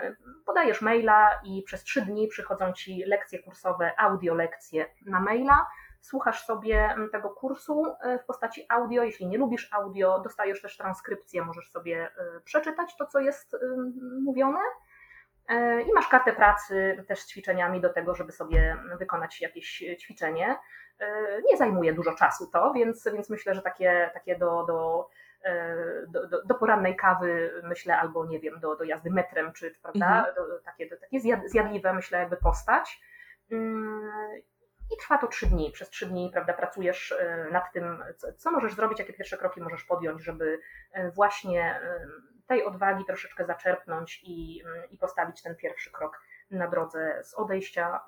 podajesz maila i przez trzy dni przychodzą ci lekcje kursowe, audio lekcje na maila. Słuchasz sobie tego kursu e, w postaci audio. Jeśli nie lubisz audio, dostajesz też transkrypcję, możesz sobie e, przeczytać to, co jest mówione. E, I masz kartę pracy też z ćwiczeniami do tego, żeby sobie wykonać jakieś ćwiczenie. E, nie zajmuje dużo czasu to, więc, więc myślę, że takie, takie do, do, e, do, do, do porannej kawy, myślę, albo nie wiem, do, do jazdy metrem, czy prawda, mhm. do, takie, do, takie zjadliwe, myślę, jakby postać. Mm, I trwa to trzy dni. Przez trzy dni, prawda, pracujesz nad tym, co, co możesz zrobić, jakie pierwsze kroki możesz podjąć, żeby właśnie tej odwagi troszeczkę zaczerpnąć i, mm, i postawić ten pierwszy krok na drodze z odejścia,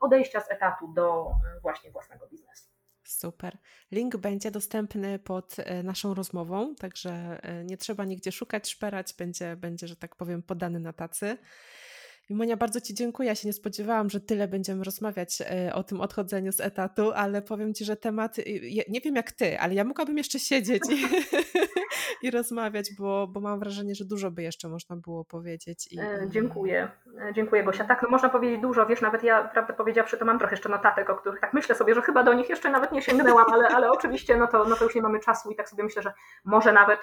odejścia z etatu do mm, właśnie własnego biznesu. Super. Link będzie dostępny pod e, naszą rozmową, także e, nie trzeba nigdzie szukać, szperać, będzie, będzie że tak powiem, podany na tacy. I Monia, bardzo Ci dziękuję. Ja się nie spodziewałam, że tyle będziemy rozmawiać e, o tym odchodzeniu z etatu, ale powiem Ci, że temat, nie wiem jak Ty, ale ja mogłabym jeszcze siedzieć i, <laughs> i rozmawiać, bo, bo mam wrażenie, że dużo by jeszcze można było powiedzieć. I... E, dziękuję. E, dziękuję Gosia. Tak, no można powiedzieć dużo, wiesz, nawet ja, prawdę powiedziawszy, to mam trochę jeszcze notatek, o których tak myślę sobie, że chyba do nich jeszcze nawet nie sięgnęłam, ale, ale oczywiście no to, no to już nie mamy czasu i tak sobie myślę, że może nawet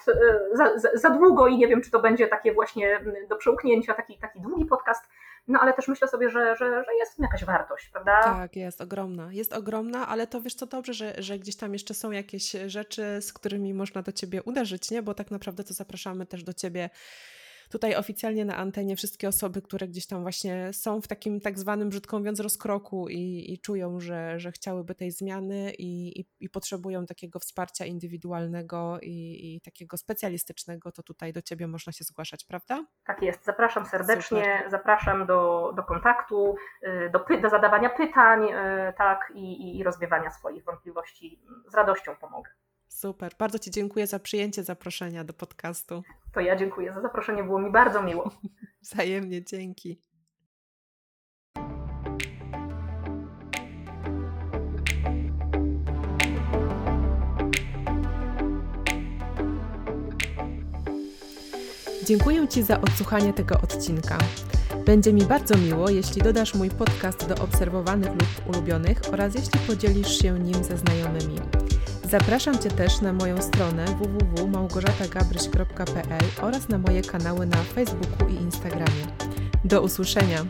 za, za, za długo i nie wiem, czy to będzie takie właśnie do przełknięcia, taki, taki długi podcast, no ale też myślę sobie, że, że, że jest w tym jakaś wartość, prawda? Tak, jest ogromna. Jest ogromna, ale to wiesz co dobrze, że, że gdzieś tam jeszcze są jakieś rzeczy, z którymi można do ciebie uderzyć, nie? Bo tak naprawdę to zapraszamy też do ciebie tutaj oficjalnie na antenie wszystkie osoby, które gdzieś tam właśnie są w takim tak zwanym, brzydko mówiąc, rozkroku i, i czują, że, że chciałyby tej zmiany i, i, i potrzebują takiego wsparcia indywidualnego i, i, takiego specjalistycznego, to tutaj do Ciebie można się zgłaszać, prawda? Tak jest. Zapraszam serdecznie, Super. zapraszam do, do kontaktu, y, do, do zadawania pytań, y, tak, i, i rozwiewania swoich wątpliwości. Z radością pomogę. Super. Bardzo Ci dziękuję za przyjęcie zaproszenia do podcastu. To ja dziękuję za zaproszenie, było mi bardzo miło. <laughs> Wzajemnie, dzięki. Dziękuję Ci za odsłuchanie tego odcinka. Będzie mi bardzo miło, jeśli dodasz mój podcast do obserwowanych lub ulubionych oraz jeśli podzielisz się nim ze znajomymi. Zapraszam Cię też na moją stronę www.małgorzatagabryś.pl oraz na moje kanały na Facebooku i Instagramie. Do usłyszenia!